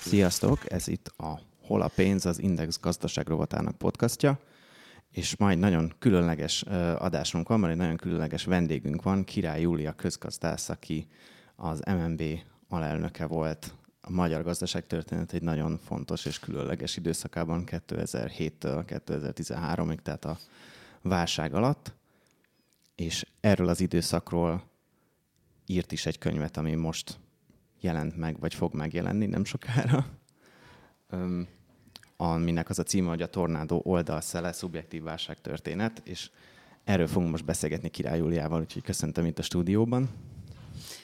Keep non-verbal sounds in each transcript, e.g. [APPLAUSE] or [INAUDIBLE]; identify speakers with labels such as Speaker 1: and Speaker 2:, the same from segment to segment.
Speaker 1: Sziasztok! Ez itt a Hol a pénz, az Index gazdaság rovatának podcastja, és majd nagyon különleges adásunk van, mert egy nagyon különleges vendégünk van, Király Júlia közgazdász, aki az MNB alelnöke volt a magyar gazdaság történet egy nagyon fontos és különleges időszakában 2007-től 2013-ig, tehát a válság alatt, és erről az időszakról írt is egy könyvet, ami most jelent meg, vagy fog megjelenni nem sokára, aminek az a címe, hogy a tornádó oldalszele, szubjektív válságtörténet, és erről fogunk most beszélgetni Király Júliával, úgyhogy köszöntöm itt a stúdióban.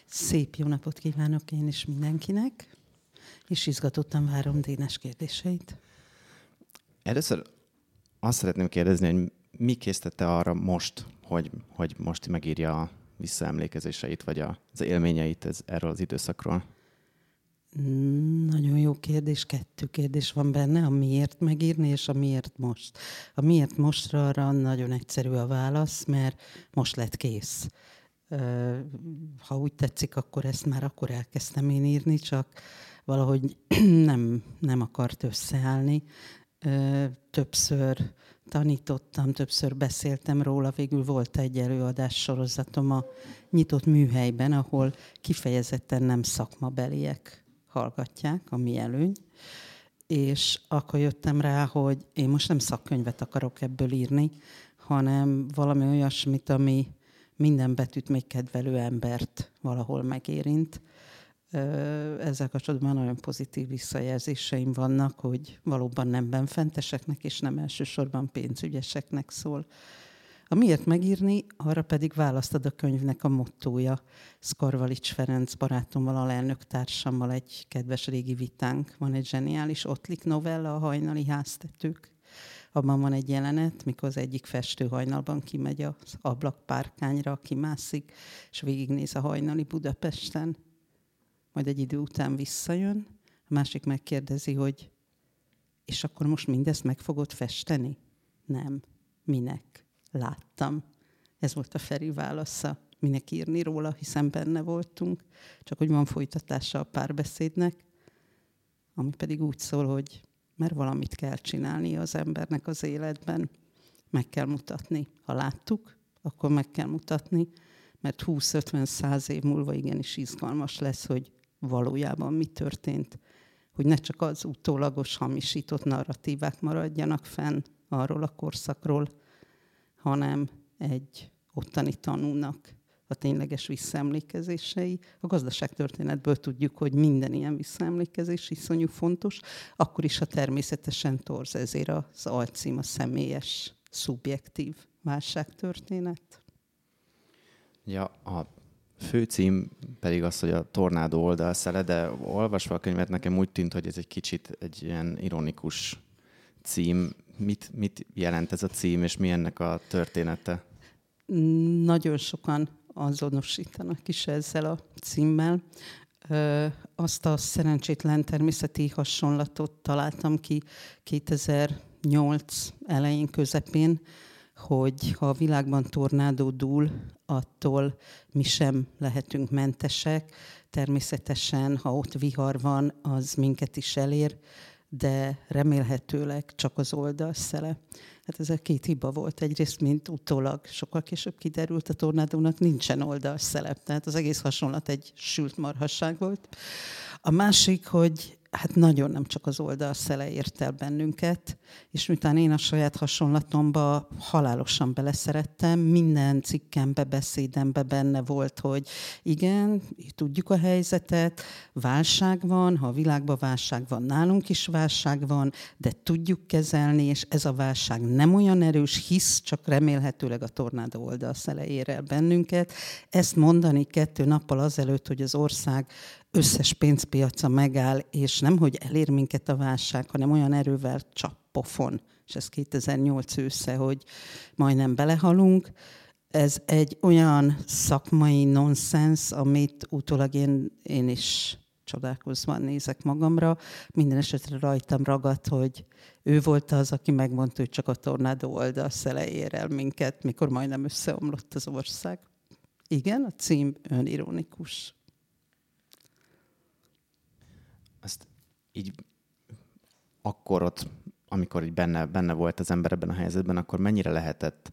Speaker 2: Szép jó napot kívánok én is mindenkinek, és izgatottan várom Dénes kérdéseit.
Speaker 1: Először azt szeretném kérdezni, hogy mi készítette arra most, hogy, hogy most megírja a visszaemlékezéseit, vagy az élményeit ez, erről az időszakról?
Speaker 2: Nagyon jó kérdés, kettő kérdés van benne, a miért megírni, és a miért most. A miért mostra arra nagyon egyszerű a válasz, mert most lett kész. Ha úgy tetszik, akkor ezt már akkor elkezdtem én írni, csak valahogy [CLEARS THROAT] nem, nem akart összeállni. Többször tanítottam, többször beszéltem róla, végül volt egy előadás sorozatom a nyitott műhelyben, ahol kifejezetten nem szakmabeliek hallgatják, ami előny. És akkor jöttem rá, hogy én most nem szakkönyvet akarok ebből írni, hanem valami olyasmit, ami minden betűt még kedvelő embert valahol megérint. Ezzel kapcsolatban nagyon pozitív visszajelzéseim vannak, hogy valóban nem benfenteseknek, és nem elsősorban pénzügyeseknek szól. A miért megírni, arra pedig választad a könyvnek a mottója. Szkarvalics Ferenc barátommal, alelnök társammal egy kedves régi vitánk. Van egy zseniális Ottlik novella, a hajnali háztetők. Abban van egy jelenet, mikor az egyik festő hajnalban kimegy az ablakpárkányra, kimászik, és végignéz a hajnali Budapesten. Majd egy idő után visszajön, a másik megkérdezi, hogy és akkor most mindezt meg fogod festeni? Nem. Minek? láttam. Ez volt a Feri válasza. Minek írni róla, hiszen benne voltunk. Csak hogy van folytatása a párbeszédnek, ami pedig úgy szól, hogy mert valamit kell csinálni az embernek az életben. Meg kell mutatni. Ha láttuk, akkor meg kell mutatni, mert 20-50-100 év múlva igenis izgalmas lesz, hogy valójában mi történt. Hogy ne csak az utólagos hamisított narratívák maradjanak fenn arról a korszakról, hanem egy ottani tanúnak a tényleges visszaemlékezései. A gazdaságtörténetből tudjuk, hogy minden ilyen visszaemlékezés iszonyú fontos, akkor is, ha természetesen torz, ezért az alcím a személyes, szubjektív válságtörténet.
Speaker 1: Ja, a főcím pedig az, hogy a tornádó oldalszele, de olvasva a könyvet nekem úgy tűnt, hogy ez egy kicsit egy ilyen ironikus cím, mit, mit jelent ez a cím, és mi ennek a története?
Speaker 2: Nagyon sokan azonosítanak is ezzel a címmel. Azt a szerencsétlen természeti hasonlatot találtam ki 2008 elején, közepén, hogy ha a világban tornádó dúl, attól mi sem lehetünk mentesek. Természetesen, ha ott vihar van, az minket is elér, de remélhetőleg csak az oldalszele. Hát ez a két hiba volt. Egyrészt, mint utólag sokkal később kiderült, a tornádónak nincsen oldalszele. Tehát az egész hasonlat egy sült marhasság volt. A másik, hogy hát nagyon nem csak az oldalszele ért el bennünket, és miután én a saját hasonlatomba halálosan beleszerettem, minden cikkembe, beszédembe benne volt, hogy igen, tudjuk a helyzetet, válság van, ha a világban válság van, nálunk is válság van, de tudjuk kezelni, és ez a válság nem olyan erős, hisz csak remélhetőleg a tornádó oldalszele ér el bennünket. Ezt mondani kettő nappal azelőtt, hogy az ország összes pénzpiaca megáll, és nem, hogy elér minket a válság, hanem olyan erővel csap pofon, és ez 2008 ősze, hogy majdnem belehalunk. Ez egy olyan szakmai nonsens, amit utólag én, én is csodálkozva nézek magamra. Minden esetre rajtam ragadt, hogy Ő volt az, aki megmondta, hogy csak a tornádó oldalszele ér el minket, mikor majdnem összeomlott az ország. Igen, a cím önironikus.
Speaker 1: Azt így akkor ott, amikor így benne, benne volt az ember ebben a helyzetben, akkor mennyire lehetett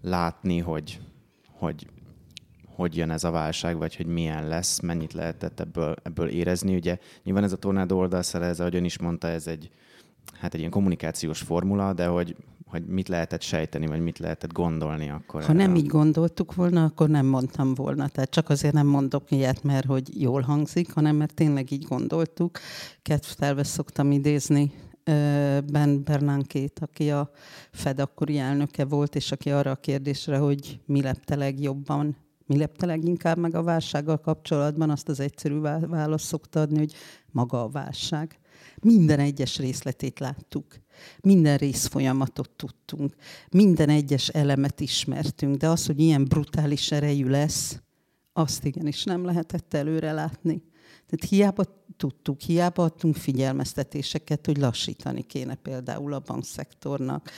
Speaker 1: látni, hogy, hogy hogy jön ez a válság, vagy hogy milyen lesz, mennyit lehetett ebből, ebből érezni. Ugye nyilván ez a tornádó oldalszele, ez, ahogy ön is mondta, ez egy, hát egy ilyen kommunikációs formula, de hogy, hogy mit lehetett sejteni, vagy mit lehetett gondolni akkor.
Speaker 2: Ha nem így gondoltuk volna, akkor nem mondtam volna. Tehát csak azért nem mondok ilyet, mert hogy jól hangzik, hanem mert tényleg így gondoltuk. Kedvtelve szoktam idézni Ben Bernankét, aki a Fed akkori elnöke volt, és aki arra a kérdésre, hogy mi lepte legjobban, mi lepte leginkább meg a válsággal kapcsolatban, azt az egyszerű választ szokta adni, hogy maga a válság. Minden egyes részletét láttuk, minden részfolyamatot tudtunk, minden egyes elemet ismertünk, de az, hogy ilyen brutális erejű lesz, azt igenis nem lehetett előre látni. Tehát hiába tudtuk, hiába adtunk figyelmeztetéseket, hogy lassítani kéne például a bankszektornak.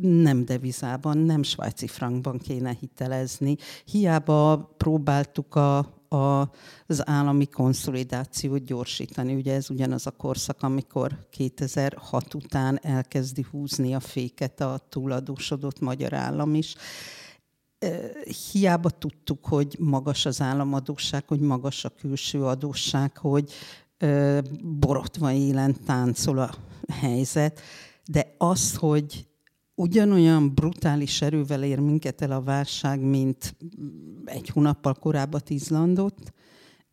Speaker 2: Nem devizában, nem svájci frankban kéne hitelezni. Hiába próbáltuk a, a, az állami konszolidációt gyorsítani. Ugye ez ugyanaz a korszak, amikor 2006 után elkezdi húzni a féket a túladósodott magyar állam is hiába tudtuk, hogy magas az államadóság, hogy magas a külső adósság, hogy borotva élen táncol a helyzet, de az, hogy ugyanolyan brutális erővel ér minket el a válság, mint egy hónappal korábban Izlandot,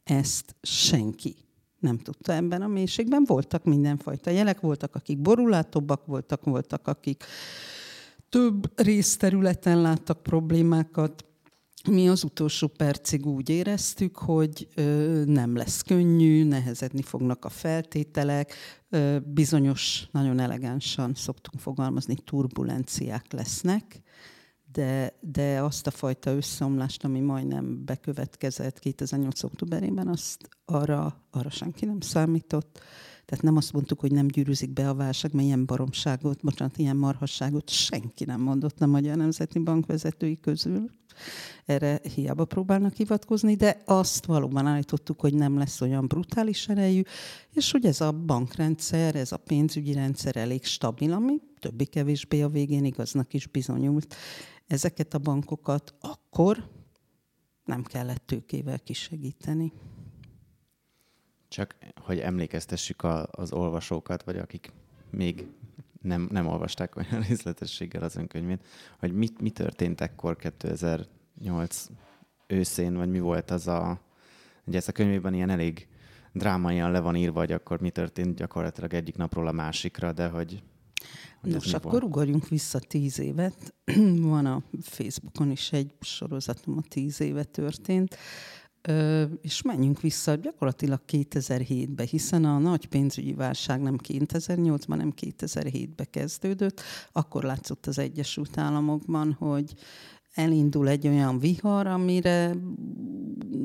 Speaker 2: ezt senki nem tudta ebben a mélységben. Voltak mindenfajta jelek, voltak, akik borulátóbbak voltak, voltak, akik több részterületen láttak problémákat. Mi az utolsó percig úgy éreztük, hogy nem lesz könnyű, nehezedni fognak a feltételek, bizonyos, nagyon elegánsan szoktunk fogalmazni, turbulenciák lesznek, de, de azt a fajta összeomlást, ami majdnem bekövetkezett 2008. októberében, azt arra, arra senki nem számított. Tehát nem azt mondtuk, hogy nem gyűrűzik be a válság, mert ilyen baromságot, bocsánat, ilyen marhasságot senki nem mondott a Magyar Nemzeti Bank vezetői közül. Erre hiába próbálnak hivatkozni, de azt valóban állítottuk, hogy nem lesz olyan brutális erejű, és hogy ez a bankrendszer, ez a pénzügyi rendszer elég stabil, ami többi-kevésbé a végén igaznak is bizonyult. Ezeket a bankokat akkor nem kellett tőkével kisegíteni.
Speaker 1: Csak, hogy emlékeztessük a, az olvasókat, vagy akik még nem, nem olvasták olyan [LAUGHS] részletességgel az önkönyvét, hogy mit, mi történt ekkor 2008 őszén, vagy mi volt az a... Ugye ezt a könyvében ilyen elég drámaian le van írva, hogy akkor mi történt gyakorlatilag egyik napról a másikra, de hogy...
Speaker 2: hogy Nos, akkor volt? ugorjunk vissza tíz évet. [CLEARS THROAT] Van a Facebookon is egy sorozatom, a tíz éve történt és menjünk vissza gyakorlatilag 2007-be, hiszen a nagy pénzügyi válság nem 2008-ban, nem 2007-be kezdődött. Akkor látszott az Egyesült Államokban, hogy elindul egy olyan vihar, amire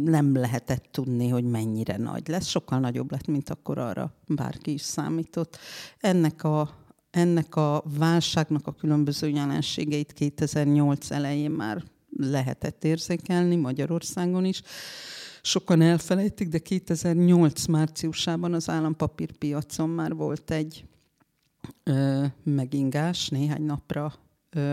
Speaker 2: nem lehetett tudni, hogy mennyire nagy lesz. Sokkal nagyobb lett, mint akkor arra bárki is számított. Ennek a ennek a válságnak a különböző jelenségeit 2008 elején már lehetett érzékelni Magyarországon is. Sokan elfelejtik, de 2008 márciusában az állampapírpiacon már volt egy ö, megingás, néhány napra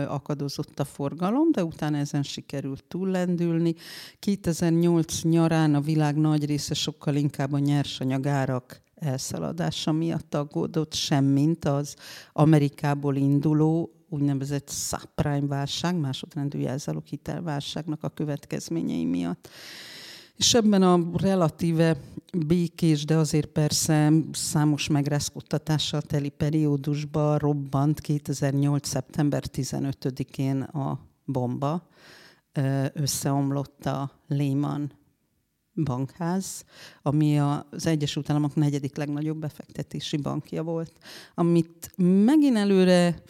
Speaker 2: akadozott a forgalom, de utána ezen sikerült túllendülni. 2008 nyarán a világ nagy része sokkal inkább a nyersanyagárak elszaladása miatt aggódott, semmint az Amerikából induló úgynevezett subprime válság, másodrendű jelzálók hitelválságnak a következményei miatt. És ebben a relatíve békés, de azért persze számos megrázkódtatással teli periódusban robbant 2008. szeptember 15-én a bomba. Összeomlott a Lehman bankház, ami az Egyesült Államok negyedik legnagyobb befektetési bankja volt, amit megint előre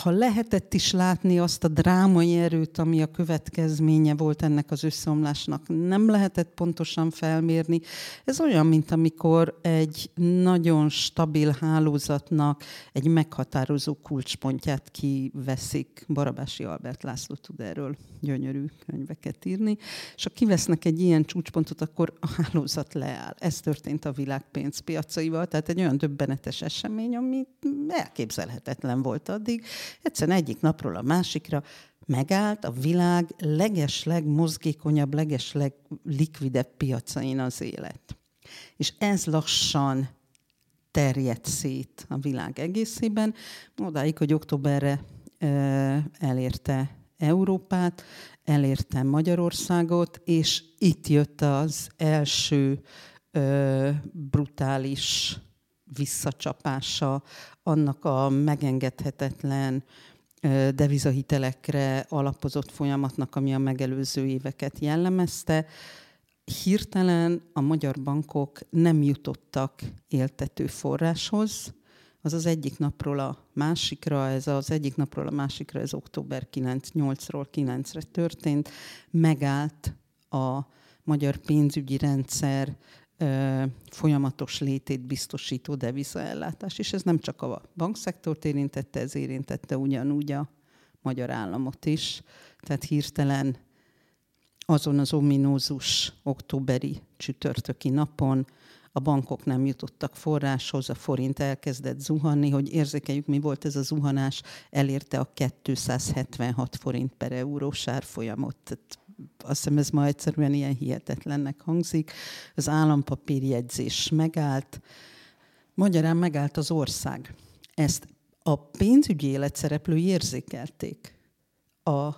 Speaker 2: ha lehetett is látni azt a drámai erőt, ami a következménye volt ennek az összeomlásnak, nem lehetett pontosan felmérni. Ez olyan, mint amikor egy nagyon stabil hálózatnak egy meghatározó kulcspontját kiveszik. Barabási Albert László tud erről gyönyörű könyveket írni. És ha kivesznek egy ilyen csúcspontot, akkor a hálózat leáll. Ez történt a világ pénzpiacaival, tehát egy olyan döbbenetes esemény, ami elképzelhetetlen volt addig, pedig egyszerűen egyik napról a másikra megállt a világ legesleg mozgékonyabb, legesleg likvidebb piacain az élet. És ez lassan terjedt szét a világ egészében, odáig, hogy októberre elérte Európát, elérte Magyarországot, és itt jött az első brutális visszacsapása annak a megengedhetetlen devizahitelekre alapozott folyamatnak, ami a megelőző éveket jellemezte. Hirtelen a magyar bankok nem jutottak éltető forráshoz, az az egyik napról a másikra, ez az egyik napról a másikra, ez október 9, 8-ról 9-re történt, megállt a magyar pénzügyi rendszer folyamatos létét biztosító devizaellátás. És ez nem csak a bankszektort érintette, ez érintette ugyanúgy a magyar államot is. Tehát hirtelen azon az ominózus októberi csütörtöki napon a bankok nem jutottak forráshoz, a forint elkezdett zuhanni, hogy érzékeljük, mi volt ez a zuhanás, elérte a 276 forint per eurós árfolyamot. Tehát azt hiszem ez ma egyszerűen ilyen hihetetlennek hangzik. Az állampapírjegyzés megállt, magyarán megállt az ország. Ezt a pénzügyi élet szereplői érzékelték. A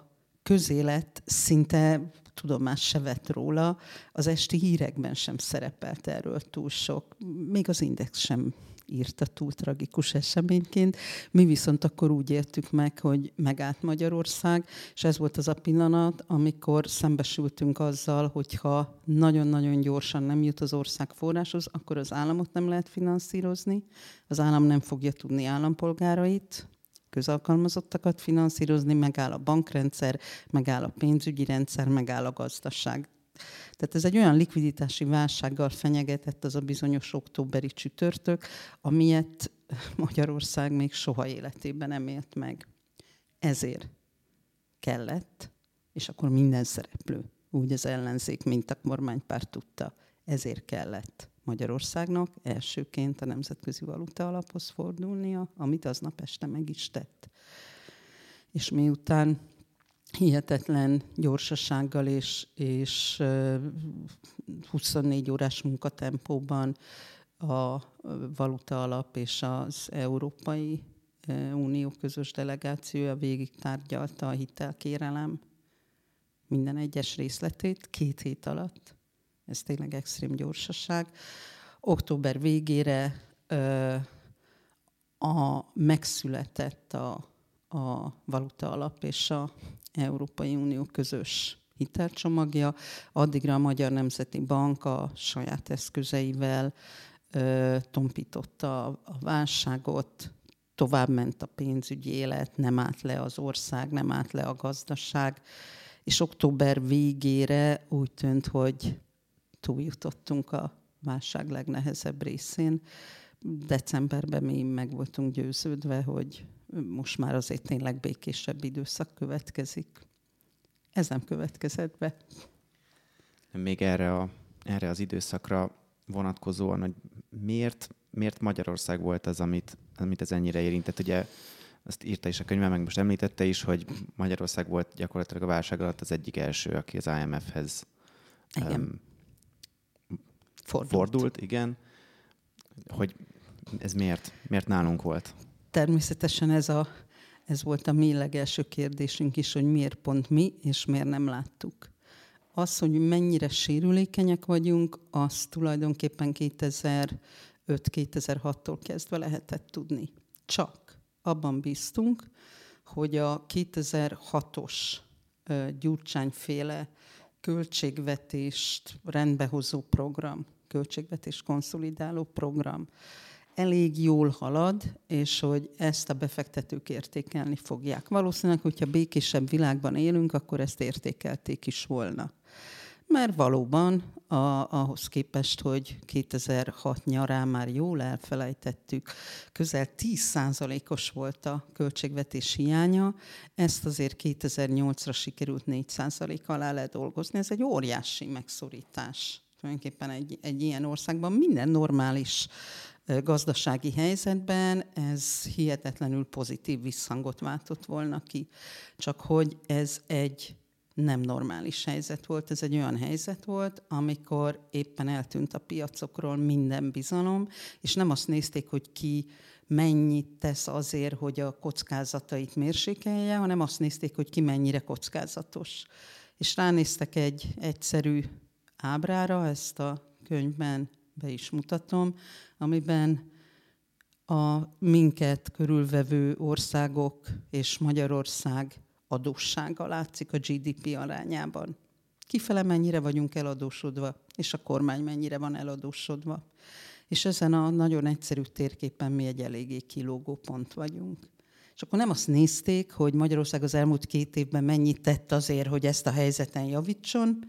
Speaker 2: közélet szinte tudomás se vett róla, az esti hírekben sem szerepelt erről túl sok, még az Index sem írta túl tragikus eseményként. Mi viszont akkor úgy értük meg, hogy megállt Magyarország, és ez volt az a pillanat, amikor szembesültünk azzal, hogyha nagyon-nagyon gyorsan nem jut az ország forráshoz, akkor az államot nem lehet finanszírozni, az állam nem fogja tudni állampolgárait, közalkalmazottakat finanszírozni, megáll a bankrendszer, megáll a pénzügyi rendszer, megáll a gazdaság. Tehát ez egy olyan likviditási válsággal fenyegetett az a bizonyos októberi csütörtök, amilyet Magyarország még soha életében nem élt meg. Ezért kellett, és akkor minden szereplő, úgy az ellenzék, mint a kormánypárt tudta, ezért kellett Magyarországnak elsőként a Nemzetközi Valuta Alaphoz fordulnia, amit aznap este meg is tett. És miután hihetetlen gyorsasággal és, és 24 órás munkatempóban a Valuta Alap és az Európai Unió közös delegációja végig tárgyalta a hitelkérelem minden egyes részletét két hét alatt. Ez tényleg extrém gyorsaság. Október végére a megszületett a a valuta alap és a Európai Unió közös hitelcsomagja. Addigra a Magyar Nemzeti Bank a saját eszközeivel ö, tompította a, válságot, tovább ment a pénzügyi élet, nem állt le az ország, nem állt le a gazdaság, és október végére úgy tűnt, hogy túljutottunk a válság legnehezebb részén. Decemberben mi meg voltunk győződve, hogy most már azért tényleg békésebb időszak következik. Ez nem következett be.
Speaker 1: Még erre, a, erre az időszakra vonatkozóan, hogy miért, miért Magyarország volt az, amit, amit ez ennyire érintett? Ugye azt írta is a könyvben, meg most említette is, hogy Magyarország volt gyakorlatilag a válság alatt az egyik első, aki az IMF-hez igen. Um, fordult. fordult. igen. Hogy ez miért? Miért nálunk volt?
Speaker 2: Természetesen ez, a, ez volt a mi legelső kérdésünk is, hogy miért pont mi, és miért nem láttuk. Az, hogy mennyire sérülékenyek vagyunk, az tulajdonképpen 2005-2006-tól kezdve lehetett tudni. Csak abban bíztunk, hogy a 2006-os Gyurcsányféle költségvetést rendbehozó program, költségvetés konszolidáló program, elég jól halad, és hogy ezt a befektetők értékelni fogják. Valószínűleg, hogyha békésebb világban élünk, akkor ezt értékelték is volna. Mert valóban a, ahhoz képest, hogy 2006 nyarán már jól elfelejtettük, közel 10%-os volt a költségvetés hiánya, ezt azért 2008-ra sikerült 4% alá ledolgozni. Ez egy óriási megszorítás tulajdonképpen egy, egy ilyen országban. Minden normális gazdasági helyzetben ez hihetetlenül pozitív visszhangot váltott volna ki. Csak hogy ez egy nem normális helyzet volt, ez egy olyan helyzet volt, amikor éppen eltűnt a piacokról minden bizalom, és nem azt nézték, hogy ki mennyit tesz azért, hogy a kockázatait mérsékelje, hanem azt nézték, hogy ki mennyire kockázatos. És ránéztek egy egyszerű ábrára, ezt a könyvben be is mutatom, amiben a minket körülvevő országok és Magyarország adóssága látszik a GDP arányában. Kifele mennyire vagyunk eladósodva, és a kormány mennyire van eladósodva. És ezen a nagyon egyszerű térképen mi egy eléggé kilógó pont vagyunk. És akkor nem azt nézték, hogy Magyarország az elmúlt két évben mennyit tett azért, hogy ezt a helyzeten javítson,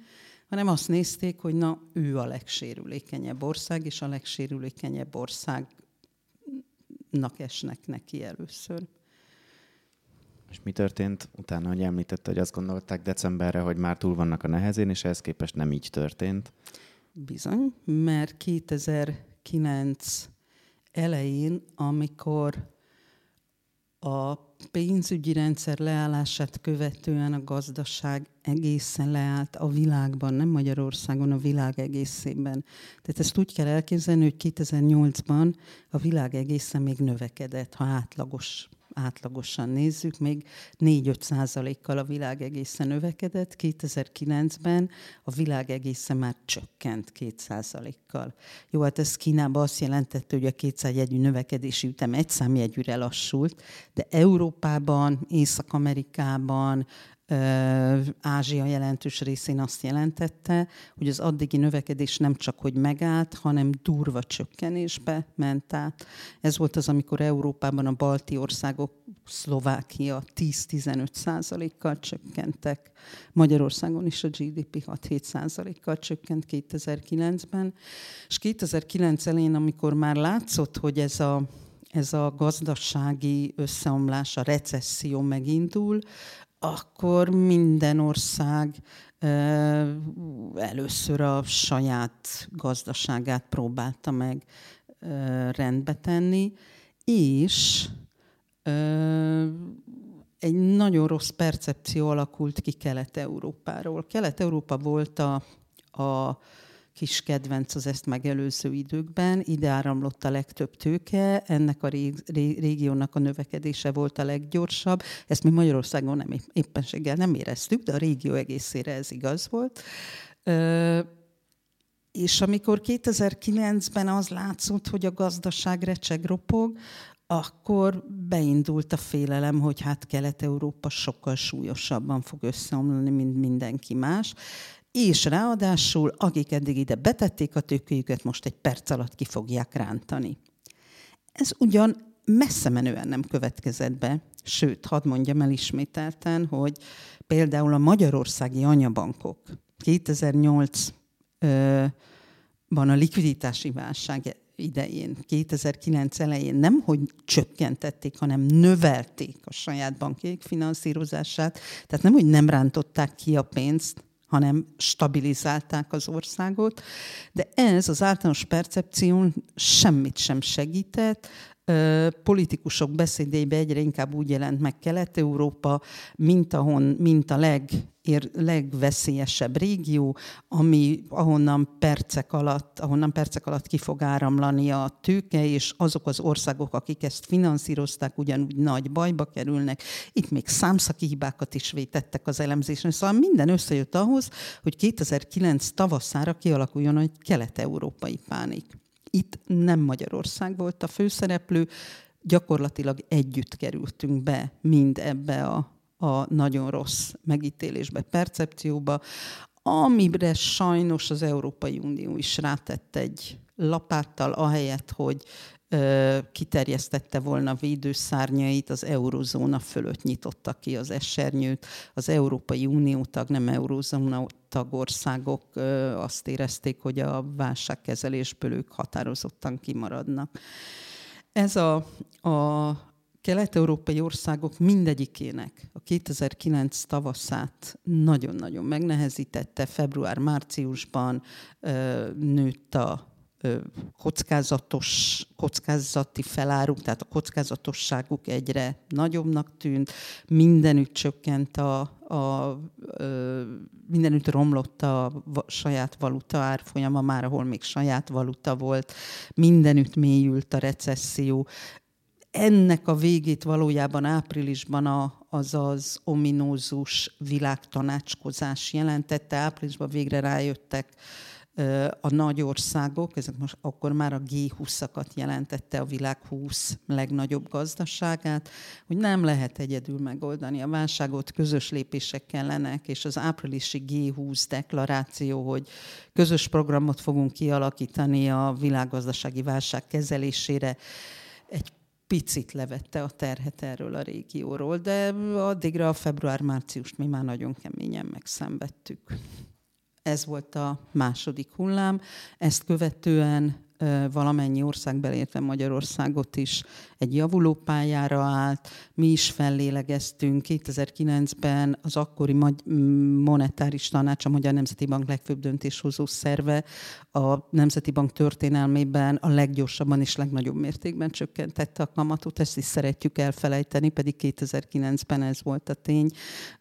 Speaker 2: hanem azt nézték, hogy na, ő a legsérülékenyebb ország, és a legsérülékenyebb országnak esnek neki először.
Speaker 1: És mi történt utána, hogy említette, hogy azt gondolták decemberre, hogy már túl vannak a nehezén, és ehhez képest nem így történt?
Speaker 2: Bizony, mert 2009 elején, amikor a pénzügyi rendszer leállását követően a gazdaság egészen leállt a világban, nem Magyarországon, a világ egészében. Tehát ezt úgy kell elképzelni, hogy 2008-ban a világ egészen még növekedett, ha átlagos átlagosan nézzük, még 4-5 százalékkal a világ egészen növekedett. 2009-ben a világ egészen már csökkent 2 százalékkal. Jó, hát ez Kínában azt jelentette, hogy a 200 jegyű növekedési ütem egy számjegyűre lassult, de Európában, Észak-Amerikában, Ázsia jelentős részén azt jelentette, hogy az addigi növekedés nem csak hogy megállt, hanem durva csökkenésbe ment át. Ez volt az, amikor Európában a balti országok, Szlovákia 10-15 százalékkal csökkentek. Magyarországon is a GDP 6-7 százalékkal csökkent 2009-ben. És 2009 elén, amikor már látszott, hogy ez a ez a gazdasági összeomlás, a recesszió megindul, akkor minden ország először a saját gazdaságát próbálta meg rendbe tenni, és egy nagyon rossz percepció alakult ki Kelet-Európáról. Kelet-Európa volt a, a kis kedvenc az ezt megelőző időkben. Ide áramlott a legtöbb tőke, ennek a régiónak a növekedése volt a leggyorsabb. Ezt mi Magyarországon nem éppenséggel nem éreztük, de a régió egészére ez igaz volt. És amikor 2009-ben az látszott, hogy a gazdaság recseg ropog, akkor beindult a félelem, hogy hát Kelet-Európa sokkal súlyosabban fog összeomlani, mint mindenki más és ráadásul, akik eddig ide betették a tőkéjüket, most egy perc alatt ki fogják rántani. Ez ugyan messze menően nem következett be, sőt, hadd mondjam el ismételten, hogy például a magyarországi anyabankok 2008-ban a likviditási válság idején, 2009 elején nem, hogy csökkentették, hanem növelték a saját bankjaik finanszírozását. Tehát nem, hogy nem rántották ki a pénzt, hanem stabilizálták az országot. De ez az általános percepción semmit sem segített. Politikusok beszédeibe egyre inkább úgy jelent meg Kelet-Európa, mint, ahon, mint a leg ér, legveszélyesebb régió, ami, ahonnan percek alatt, ahonnan percek alatt ki fog áramlani a tőke, és azok az országok, akik ezt finanszírozták, ugyanúgy nagy bajba kerülnek. Itt még számszaki hibákat is vétettek az elemzésen. Szóval minden összejött ahhoz, hogy 2009 tavaszára kialakuljon egy kelet-európai pánik. Itt nem Magyarország volt a főszereplő, gyakorlatilag együtt kerültünk be mind ebbe a a nagyon rossz megítélésbe, percepcióba, amire sajnos az Európai Unió is rátett egy lapáttal, ahelyett, hogy kiterjesztette volna védőszárnyait, az eurozóna fölött nyitotta ki az esernyőt. Az Európai Unió tag, nem eurozóna tagországok azt érezték, hogy a válságkezelésből ők határozottan kimaradnak. Ez a, a kelet-európai országok mindegyikének a 2009 tavaszát nagyon-nagyon megnehezítette. Február-márciusban nőtt a kockázatos, kockázati feláruk, tehát a kockázatosságuk egyre nagyobbnak tűnt, mindenütt csökkent a, a, a mindenütt romlott a saját valuta árfolyama, már ahol még saját valuta volt, mindenütt mélyült a recesszió. Ennek a végét valójában áprilisban a, az az ominózus világtanácskozás jelentette. Áprilisban végre rájöttek a nagy országok, ezek most akkor már a G20-akat jelentette a világ 20 legnagyobb gazdaságát, hogy nem lehet egyedül megoldani a válságot, közös lépések kellenek, és az áprilisi G20 deklaráció, hogy közös programot fogunk kialakítani a világgazdasági válság kezelésére, egy picit levette a terhet erről a régióról, de addigra a február-márciust mi már nagyon keményen megszenvedtük. Ez volt a második hullám. Ezt követően valamennyi ország, belértve Magyarországot is egy javuló pályára állt. Mi is fellélegeztünk 2009-ben az akkori monetáris tanács, a Magyar Nemzeti Bank legfőbb döntéshozó szerve a Nemzeti Bank történelmében a leggyorsabban és legnagyobb mértékben csökkentette a kamatot. Ezt is szeretjük elfelejteni, pedig 2009-ben ez volt a tény.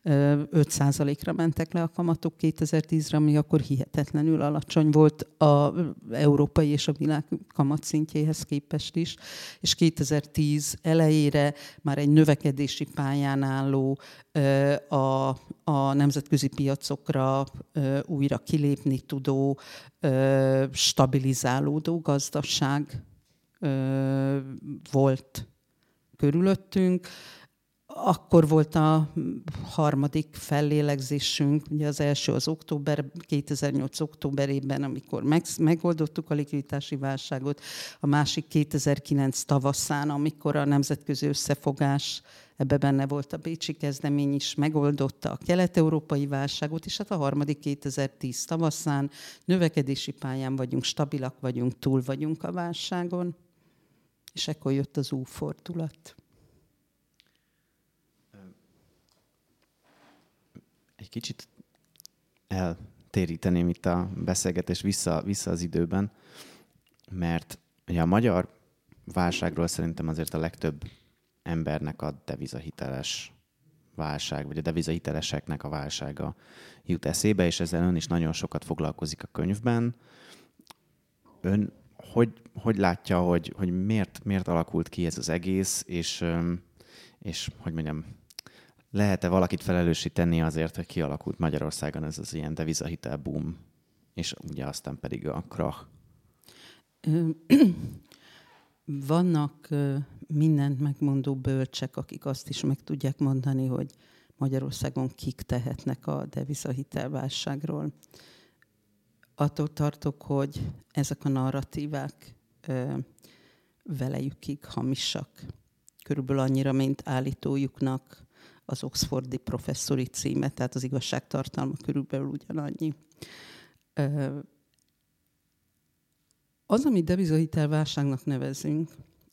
Speaker 2: 5%-ra mentek le a kamatok 2010-re, ami akkor hihetetlenül alacsony volt a európai és a világ kamatszintjéhez képest is. És 2010 elejére már egy növekedési pályán álló a, a nemzetközi piacokra újra kilépni tudó, stabilizálódó gazdaság volt körülöttünk. Akkor volt a harmadik fellélegzésünk, ugye az első az október, 2008 októberében, amikor meg, megoldottuk a likviditási válságot, a másik 2009 tavaszán, amikor a nemzetközi összefogás ebbe benne volt a Bécsi kezdemény is, megoldotta a kelet-európai válságot, és hát a harmadik 2010 tavaszán növekedési pályán vagyunk, stabilak vagyunk, túl vagyunk a válságon, és ekkor jött az újfordulat.
Speaker 1: Egy kicsit eltéríteném itt a beszélgetést vissza, vissza az időben, mert ugye a magyar válságról szerintem azért a legtöbb embernek a devizahiteles válság, vagy a devizahiteleseknek a válsága jut eszébe, és ezzel ön is nagyon sokat foglalkozik a könyvben. Ön hogy, hogy látja, hogy, hogy miért, miért alakult ki ez az egész, és, és hogy mondjam, lehet-e valakit felelősíteni azért, hogy kialakult Magyarországon ez az ilyen devizahitel boom, és ugye aztán pedig a krach?
Speaker 2: Vannak mindent megmondó bölcsek, akik azt is meg tudják mondani, hogy Magyarországon kik tehetnek a devizahitelválságról. Attól tartok, hogy ezek a narratívák velejükig hamisak. Körülbelül annyira, mint állítójuknak az Oxfordi professzori címe, tehát az igazságtartalma körülbelül ugyanannyi. Az, amit devizahitelválságnak nevezünk,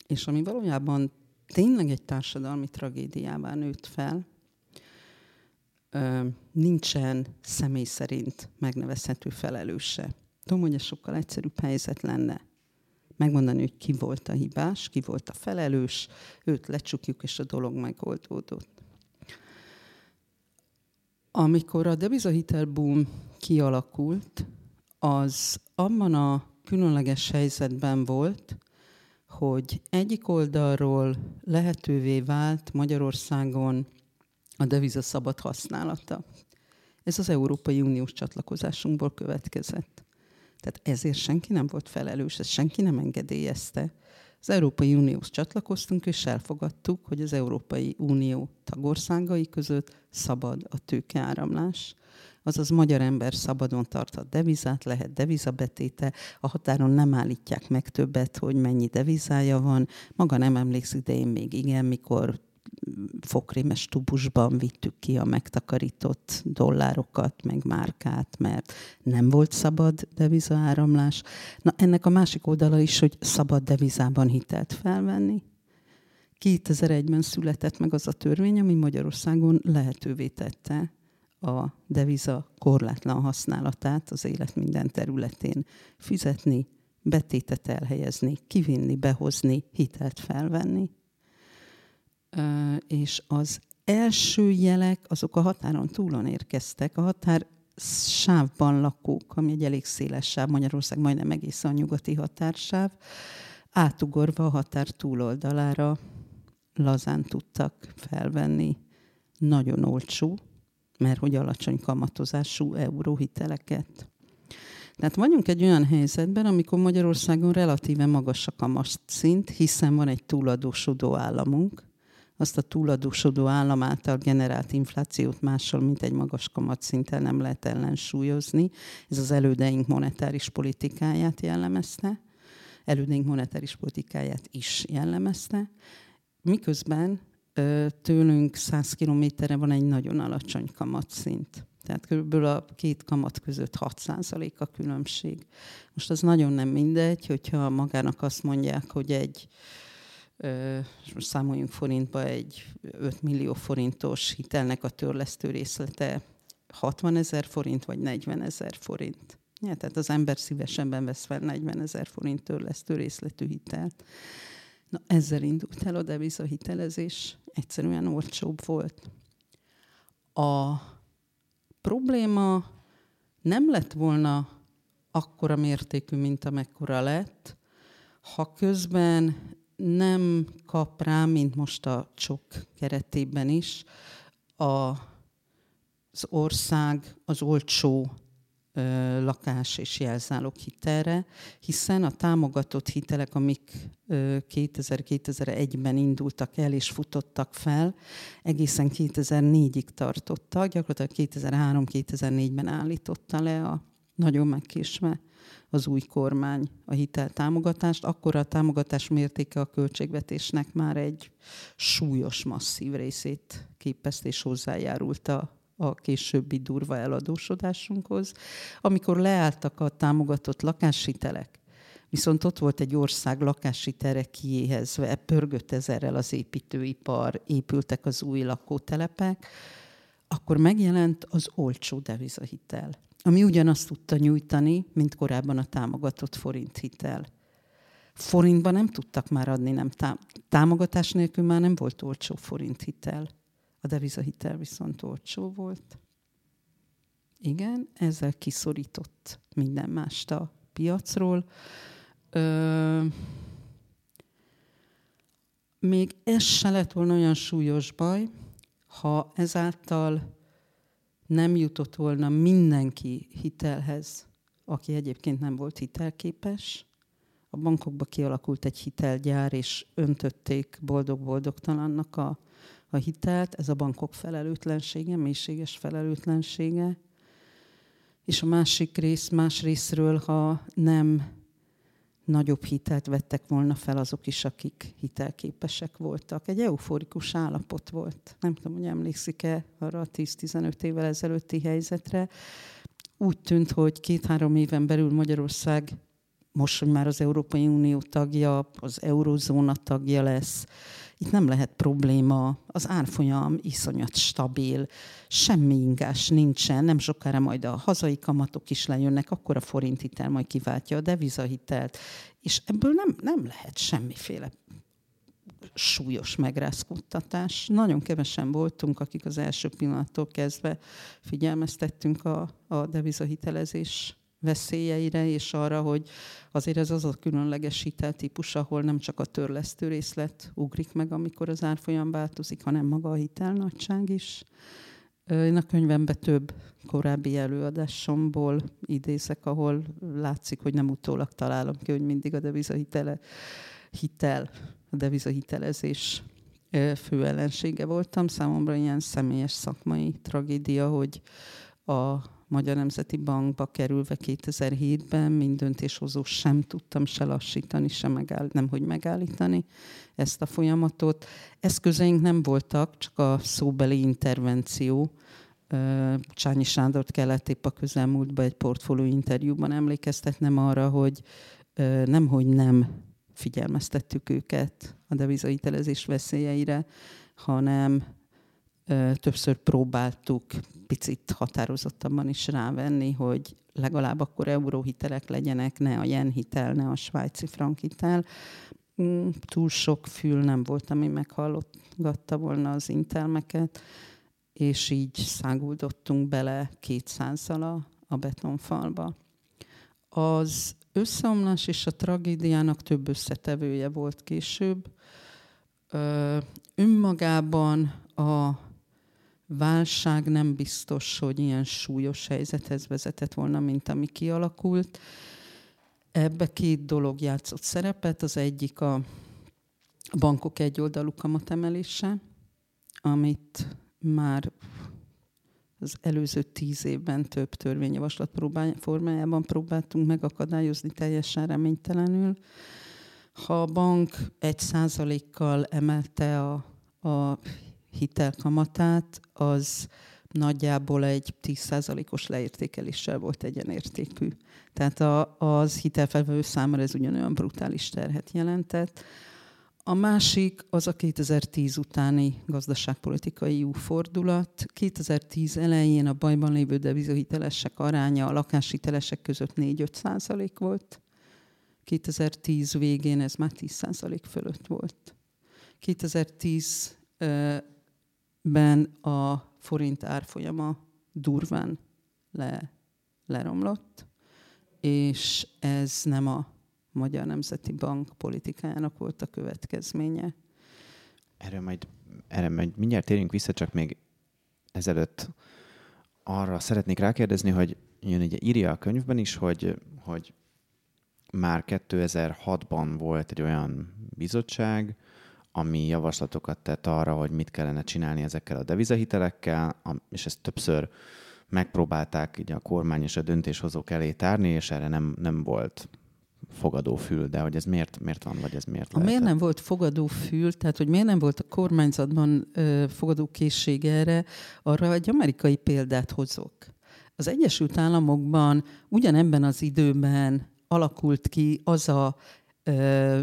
Speaker 2: és ami valójában tényleg egy társadalmi tragédiává nőtt fel, nincsen személy szerint megnevezhető felelőse. Tudom, hogy ez sokkal egyszerűbb helyzet lenne. Megmondani, hogy ki volt a hibás, ki volt a felelős, őt lecsukjuk, és a dolog megoldódott. Amikor a devizahitel boom kialakult, az abban a különleges helyzetben volt, hogy egyik oldalról lehetővé vált Magyarországon a deviza szabad használata. Ez az Európai Uniós csatlakozásunkból következett. Tehát ezért senki nem volt felelős, ezt senki nem engedélyezte. Az Európai Unióhoz csatlakoztunk, és elfogadtuk, hogy az Európai Unió tagországai között szabad a tőkeáramlás. azaz magyar ember szabadon tarthat devizát, lehet devizabetéte, a határon nem állítják meg többet, hogy mennyi devizája van. Maga nem emlékszik, de én még igen, mikor fokrémes tubusban vittük ki a megtakarított dollárokat, meg márkát, mert nem volt szabad devizaáramlás. Na ennek a másik oldala is, hogy szabad devizában hitelt felvenni. 2001-ben született meg az a törvény, ami Magyarországon lehetővé tette a deviza korlátlan használatát az élet minden területén fizetni, betétet elhelyezni, kivinni, behozni, hitelt felvenni és az első jelek azok a határon túlon érkeztek. A határ sávban lakók, ami egy elég széles sáv, Magyarország majdnem egész a nyugati határsáv, átugorva a határ túloldalára lazán tudtak felvenni nagyon olcsó, mert hogy alacsony kamatozású euróhiteleket. Tehát vagyunk egy olyan helyzetben, amikor Magyarországon relatíve magas a kamatszint, hiszen van egy túladósodó államunk, azt a túladósodó állam által generált inflációt mással, mint egy magas kamatszinten nem lehet ellensúlyozni. Ez az elődeink monetáris politikáját jellemezte, elődeink monetáris politikáját is jellemezte, miközben tőlünk 100 kilométerre van egy nagyon alacsony kamatszint. Tehát körülbelül a két kamat között 6% a különbség. Most az nagyon nem mindegy, hogyha magának azt mondják, hogy egy és most számoljunk forintba egy 5 millió forintos hitelnek a törlesztő részlete 60 ezer forint, vagy 40 ezer forint. Ja, tehát az ember szívesebben vesz fel 40 ezer forint törlesztő részletű hitelt. Na, ezzel indult el a devizahitelezés, egyszerűen olcsóbb volt. A probléma nem lett volna akkora mértékű, mint amekkora lett, ha közben nem kap rá, mint most a csok keretében is, a, az ország az olcsó ö, lakás és jelzálog hitelre, hiszen a támogatott hitelek, amik 2000-2001-ben indultak el és futottak fel, egészen 2004-ig tartottak, gyakorlatilag 2003-2004-ben állította le a nagyon megkésve az új kormány a hiteltámogatást, akkor a támogatás mértéke a költségvetésnek már egy súlyos, masszív részét képezte és hozzájárult a, a későbbi durva eladósodásunkhoz. Amikor leálltak a támogatott lakáshitelek, viszont ott volt egy ország lakáshitelre kiéhezve, pörgött ezerrel az építőipar, épültek az új lakótelepek, akkor megjelent az olcsó devizahitel ami ugyanazt tudta nyújtani, mint korábban a támogatott forint hitel. Forintban nem tudtak már adni, nem támogatás nélkül már nem volt olcsó forint hitel. A devizahitel viszont olcsó volt. Igen, ezzel kiszorított minden mást a piacról. Ö, még ez se lett volna olyan súlyos baj, ha ezáltal nem jutott volna mindenki hitelhez, aki egyébként nem volt hitelképes. A bankokba kialakult egy hitelgyár, és öntötték boldog-boldogtalannak a, a hitelt. Ez a bankok felelőtlensége, mélységes felelőtlensége. És a másik rész, más részről, ha nem nagyobb hitelt vettek volna fel azok is, akik hitelképesek voltak. Egy euforikus állapot volt. Nem tudom, hogy emlékszik-e arra a 10-15 évvel ezelőtti helyzetre. Úgy tűnt, hogy két-három éven belül Magyarország most, hogy már az Európai Unió tagja, az eurozóna tagja lesz, itt nem lehet probléma, az árfolyam iszonyat stabil, semmi ingás nincsen, nem sokára majd a hazai kamatok is lejönnek, akkor a forint hitel majd kiváltja a devizahitelt, és ebből nem, nem lehet semmiféle súlyos megrázkódtatás. Nagyon kevesen voltunk, akik az első pillanattól kezdve figyelmeztettünk a, a devizahitelezés veszélyeire, és arra, hogy azért ez az a különleges hiteltípus, ahol nem csak a törlesztő részlet ugrik meg, amikor az árfolyam változik, hanem maga a hitelnagyság is. Én a könyvemben több korábbi előadásomból idézek, ahol látszik, hogy nem utólag találom ki, hogy mindig a devizahitele hitel, a devizahitelezés fő ellensége voltam. Számomra ilyen személyes szakmai tragédia, hogy a Magyar Nemzeti Bankba kerülve 2007-ben, mint döntéshozó sem tudtam se lassítani, se megáll, nem hogy megállítani ezt a folyamatot. Eszközeink nem voltak, csak a szóbeli intervenció. Csányi Sándort kellett épp a közelmúltban egy portfólió interjúban emlékeztetnem arra, hogy nem, hogy nem figyelmeztettük őket a devizahitelezés veszélyeire, hanem többször próbáltuk picit határozottabban is rávenni, hogy legalább akkor euróhitelek legyenek, ne a jen hitel, ne a svájci frank hitel. Mm, túl sok fül nem volt, ami meghallgatta volna az intelmeket, és így száguldottunk bele kétszázzal a, a betonfalba. Az összeomlás és a tragédiának több összetevője volt később. Ö, önmagában a válság nem biztos, hogy ilyen súlyos helyzethez vezetett volna, mint ami kialakult. Ebbe két dolog játszott szerepet. Az egyik a bankok egyoldalú kamatemelése, amit már az előző tíz évben több törvényjavaslat formájában próbáltunk megakadályozni teljesen reménytelenül. Ha a bank egy százalékkal emelte a, a hitelkamatát, az nagyjából egy 10%-os leértékeléssel volt egyenértékű. Tehát a, az hitelfelvevő számára ez ugyanolyan brutális terhet jelentett. A másik az a 2010 utáni gazdaságpolitikai jó fordulat. 2010 elején a bajban lévő devizahitelesek aránya a lakáshitelesek között 4-5 százalék volt. 2010 végén ez már 10 százalék fölött volt. 2010 ben a forint árfolyama durván le, leromlott, és ez nem a Magyar Nemzeti Bank politikájának volt a következménye.
Speaker 1: Erre majd, erre majd mindjárt térjünk vissza, csak még ezelőtt arra szeretnék rákérdezni, hogy jön ugye írja a könyvben is, hogy, hogy már 2006-ban volt egy olyan bizottság, ami javaslatokat tett arra, hogy mit kellene csinálni ezekkel a devizahitelekkel, és ezt többször megpróbálták így a kormány és a döntéshozók elé tárni, és erre nem, nem volt fogadófül, de hogy ez miért, miért van, vagy ez miért
Speaker 2: lehet? Miért nem volt fogadófül, tehát hogy miért nem volt a kormányzatban ö, fogadókészség erre, arra egy amerikai példát hozok. Az Egyesült Államokban ugyanebben az időben alakult ki az a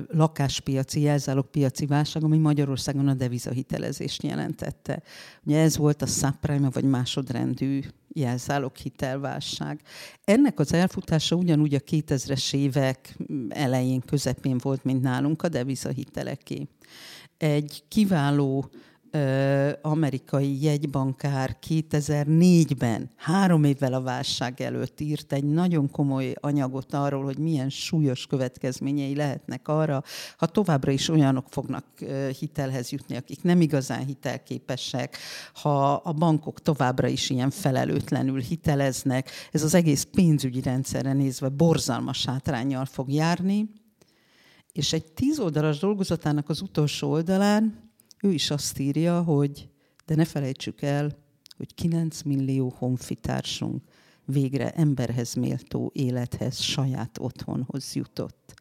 Speaker 2: lakáspiaci, jelzálogpiaci válság, ami Magyarországon a devizahitelezést jelentette. Ugye ez volt a subprime, vagy másodrendű jelzáloghitelválság. Ennek az elfutása ugyanúgy a 2000-es évek elején, közepén volt, mint nálunk a devizahiteleké. Egy kiváló amerikai jegybankár 2004-ben, három évvel a válság előtt írt egy nagyon komoly anyagot arról, hogy milyen súlyos következményei lehetnek arra, ha továbbra is olyanok fognak hitelhez jutni, akik nem igazán hitelképesek, ha a bankok továbbra is ilyen felelőtlenül hiteleznek, ez az egész pénzügyi rendszerre nézve borzalmas hátrányjal fog járni, és egy tíz oldalas dolgozatának az utolsó oldalán ő is azt írja, hogy de ne felejtsük el, hogy 9 millió honfitársunk végre emberhez méltó élethez, saját otthonhoz jutott.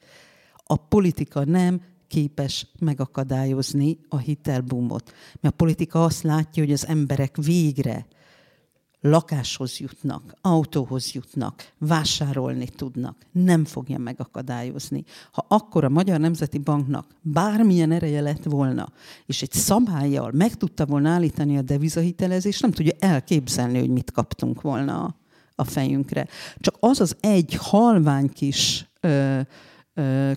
Speaker 2: A politika nem képes megakadályozni a hitelbumot. Mert a politika azt látja, hogy az emberek végre lakáshoz jutnak, autóhoz jutnak, vásárolni tudnak, nem fogja megakadályozni. Ha akkor a Magyar Nemzeti Banknak bármilyen ereje lett volna, és egy szabályjal meg tudta volna állítani a devizahitelezést, nem tudja elképzelni, hogy mit kaptunk volna a, fejünkre. Csak az az egy halvány kis ö,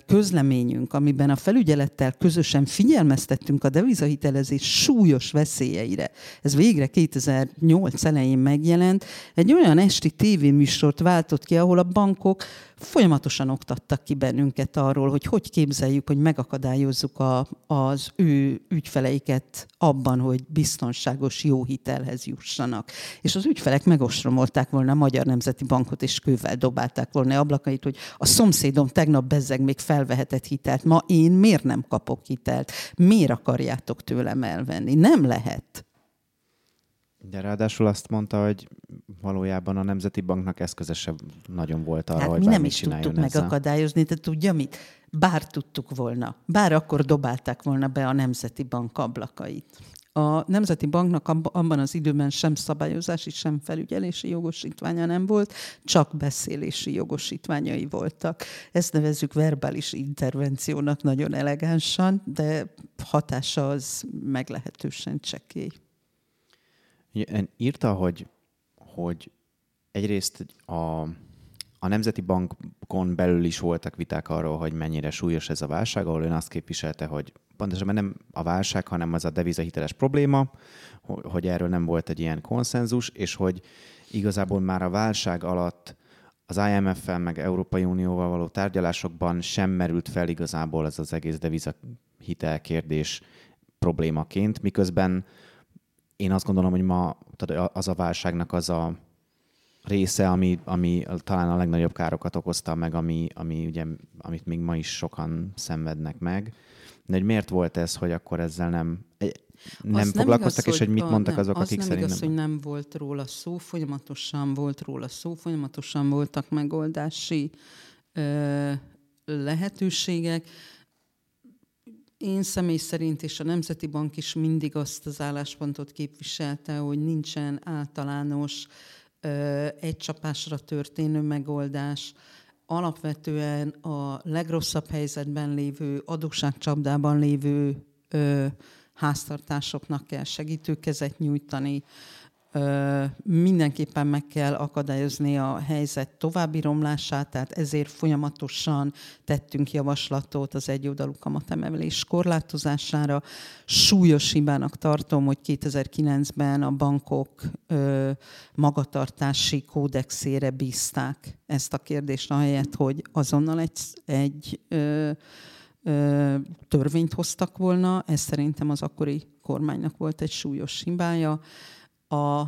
Speaker 2: közleményünk, amiben a felügyelettel közösen figyelmeztettünk a devizahitelezés súlyos veszélyeire. Ez végre 2008 elején megjelent. Egy olyan esti tévéműsort váltott ki, ahol a bankok folyamatosan oktattak ki bennünket arról, hogy hogy képzeljük, hogy megakadályozzuk a, az ő ügyfeleiket abban, hogy biztonságos, jó hitelhez jussanak. És az ügyfelek megostromolták volna a Magyar Nemzeti Bankot, és kővel dobálták volna ablakait, hogy a szomszédom tegnap bezzeg még felvehetett hitelt. Ma én miért nem kapok hitelt? Miért akarjátok tőlem elvenni? Nem lehet.
Speaker 1: De ráadásul azt mondta, hogy valójában a Nemzeti Banknak eszköze sem nagyon volt arra, hát hogy
Speaker 2: mi nem is tudtuk ezzel. megakadályozni, de tudja mit? Bár tudtuk volna, bár akkor dobálták volna be a Nemzeti Bank ablakait. A Nemzeti Banknak abban az időben sem szabályozási, sem felügyelési jogosítványa nem volt, csak beszélési jogosítványai voltak. Ezt nevezzük verbális intervenciónak nagyon elegánsan, de hatása az meglehetősen csekély.
Speaker 1: Írta, hogy, hogy egyrészt a, a Nemzeti Bankon belül is voltak viták arról, hogy mennyire súlyos ez a válság, ahol ön azt képviselte, hogy pontosabban nem a válság, hanem az a devizahiteles probléma, hogy erről nem volt egy ilyen konszenzus, és hogy igazából már a válság alatt az IMF-fel, meg Európai Unióval való tárgyalásokban sem merült fel igazából ez az egész devizahitel kérdés problémaként, miközben én azt gondolom, hogy ma az a válságnak az a része, ami, ami talán a legnagyobb károkat okozta meg, ami, ami ugye, amit még ma is sokan szenvednek meg. De hogy miért volt ez, hogy akkor ezzel nem nem az foglalkoztak, nem igaz, és hogy mit mondtak azok,
Speaker 2: az
Speaker 1: akik
Speaker 2: nem
Speaker 1: szerint
Speaker 2: igaz, nem... hogy nem volt róla szó, folyamatosan volt róla szó, folyamatosan voltak megoldási ö, lehetőségek. Én személy szerint és a Nemzeti Bank is mindig azt az álláspontot képviselte, hogy nincsen általános egy csapásra történő megoldás, alapvetően a legrosszabb helyzetben lévő, adósságcsapdában lévő háztartásoknak kell segítőkezet nyújtani, mindenképpen meg kell akadályozni a helyzet további romlását, tehát ezért folyamatosan tettünk javaslatot az egyoldalú kamatemelés korlátozására. Súlyos hibának tartom, hogy 2009-ben a bankok magatartási kódexére bízták ezt a kérdést, ahelyett, hogy azonnal egy, egy törvényt hoztak volna. Ez szerintem az akkori kormánynak volt egy súlyos hibája a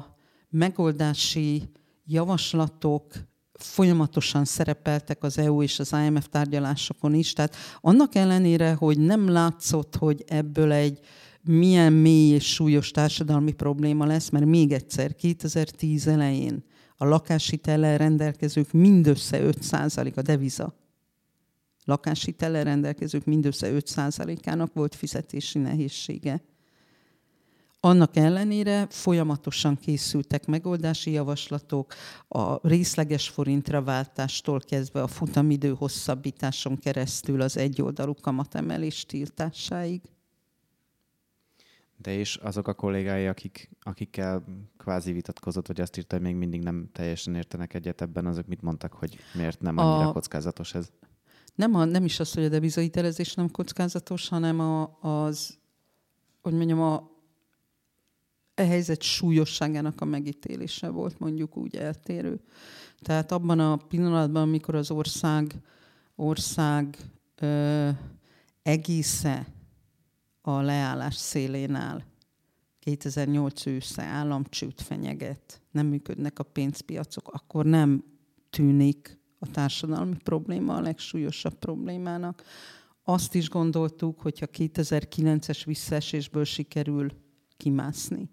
Speaker 2: megoldási javaslatok folyamatosan szerepeltek az EU és az IMF tárgyalásokon is. Tehát annak ellenére, hogy nem látszott, hogy ebből egy milyen mély és súlyos társadalmi probléma lesz, mert még egyszer 2010 elején a lakáshitellel rendelkezők mindössze 5% a deviza. Lakáshitellel rendelkezők mindössze 5%-ának volt fizetési nehézsége. Annak ellenére folyamatosan készültek megoldási javaslatok, a részleges forintra váltástól kezdve a futamidő hosszabbításon keresztül az egyoldalú kamatemelés tiltásáig.
Speaker 1: De és azok a kollégái, akik, akikkel kvázi vitatkozott, vagy azt írta, hogy még mindig nem teljesen értenek egyet ebben, azok mit mondtak, hogy miért nem annyira a, kockázatos ez?
Speaker 2: Nem, a, nem is az, hogy a devizahitelezés nem kockázatos, hanem a, az, hogy mondjam, a, e helyzet súlyosságának a megítélése volt mondjuk úgy eltérő. Tehát abban a pillanatban, amikor az ország, ország ö, egésze a leállás szélén áll, 2008 ősze államcsőt fenyeget, nem működnek a pénzpiacok, akkor nem tűnik a társadalmi probléma a legsúlyosabb problémának. Azt is gondoltuk, hogyha 2009-es visszaesésből sikerül kimászni,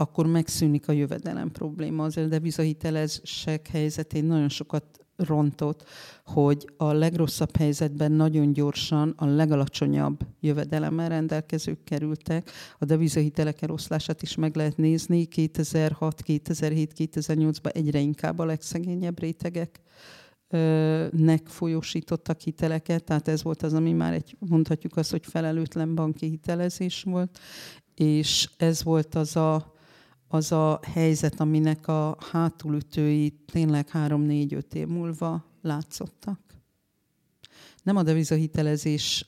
Speaker 2: akkor megszűnik a jövedelem probléma. Az devizahitelezések helyzetén nagyon sokat rontott, hogy a legrosszabb helyzetben nagyon gyorsan a legalacsonyabb jövedelemmel rendelkezők kerültek. A devizahitelek eloszlását is meg lehet nézni. 2006, 2007, 2008-ban egyre inkább a legszegényebb rétegek nek folyósítottak hiteleket, tehát ez volt az, ami már egy, mondhatjuk azt, hogy felelőtlen banki hitelezés volt, és ez volt az a az a helyzet, aminek a hátulütői tényleg három-négy-öt év múlva látszottak. Nem a devizahitelezés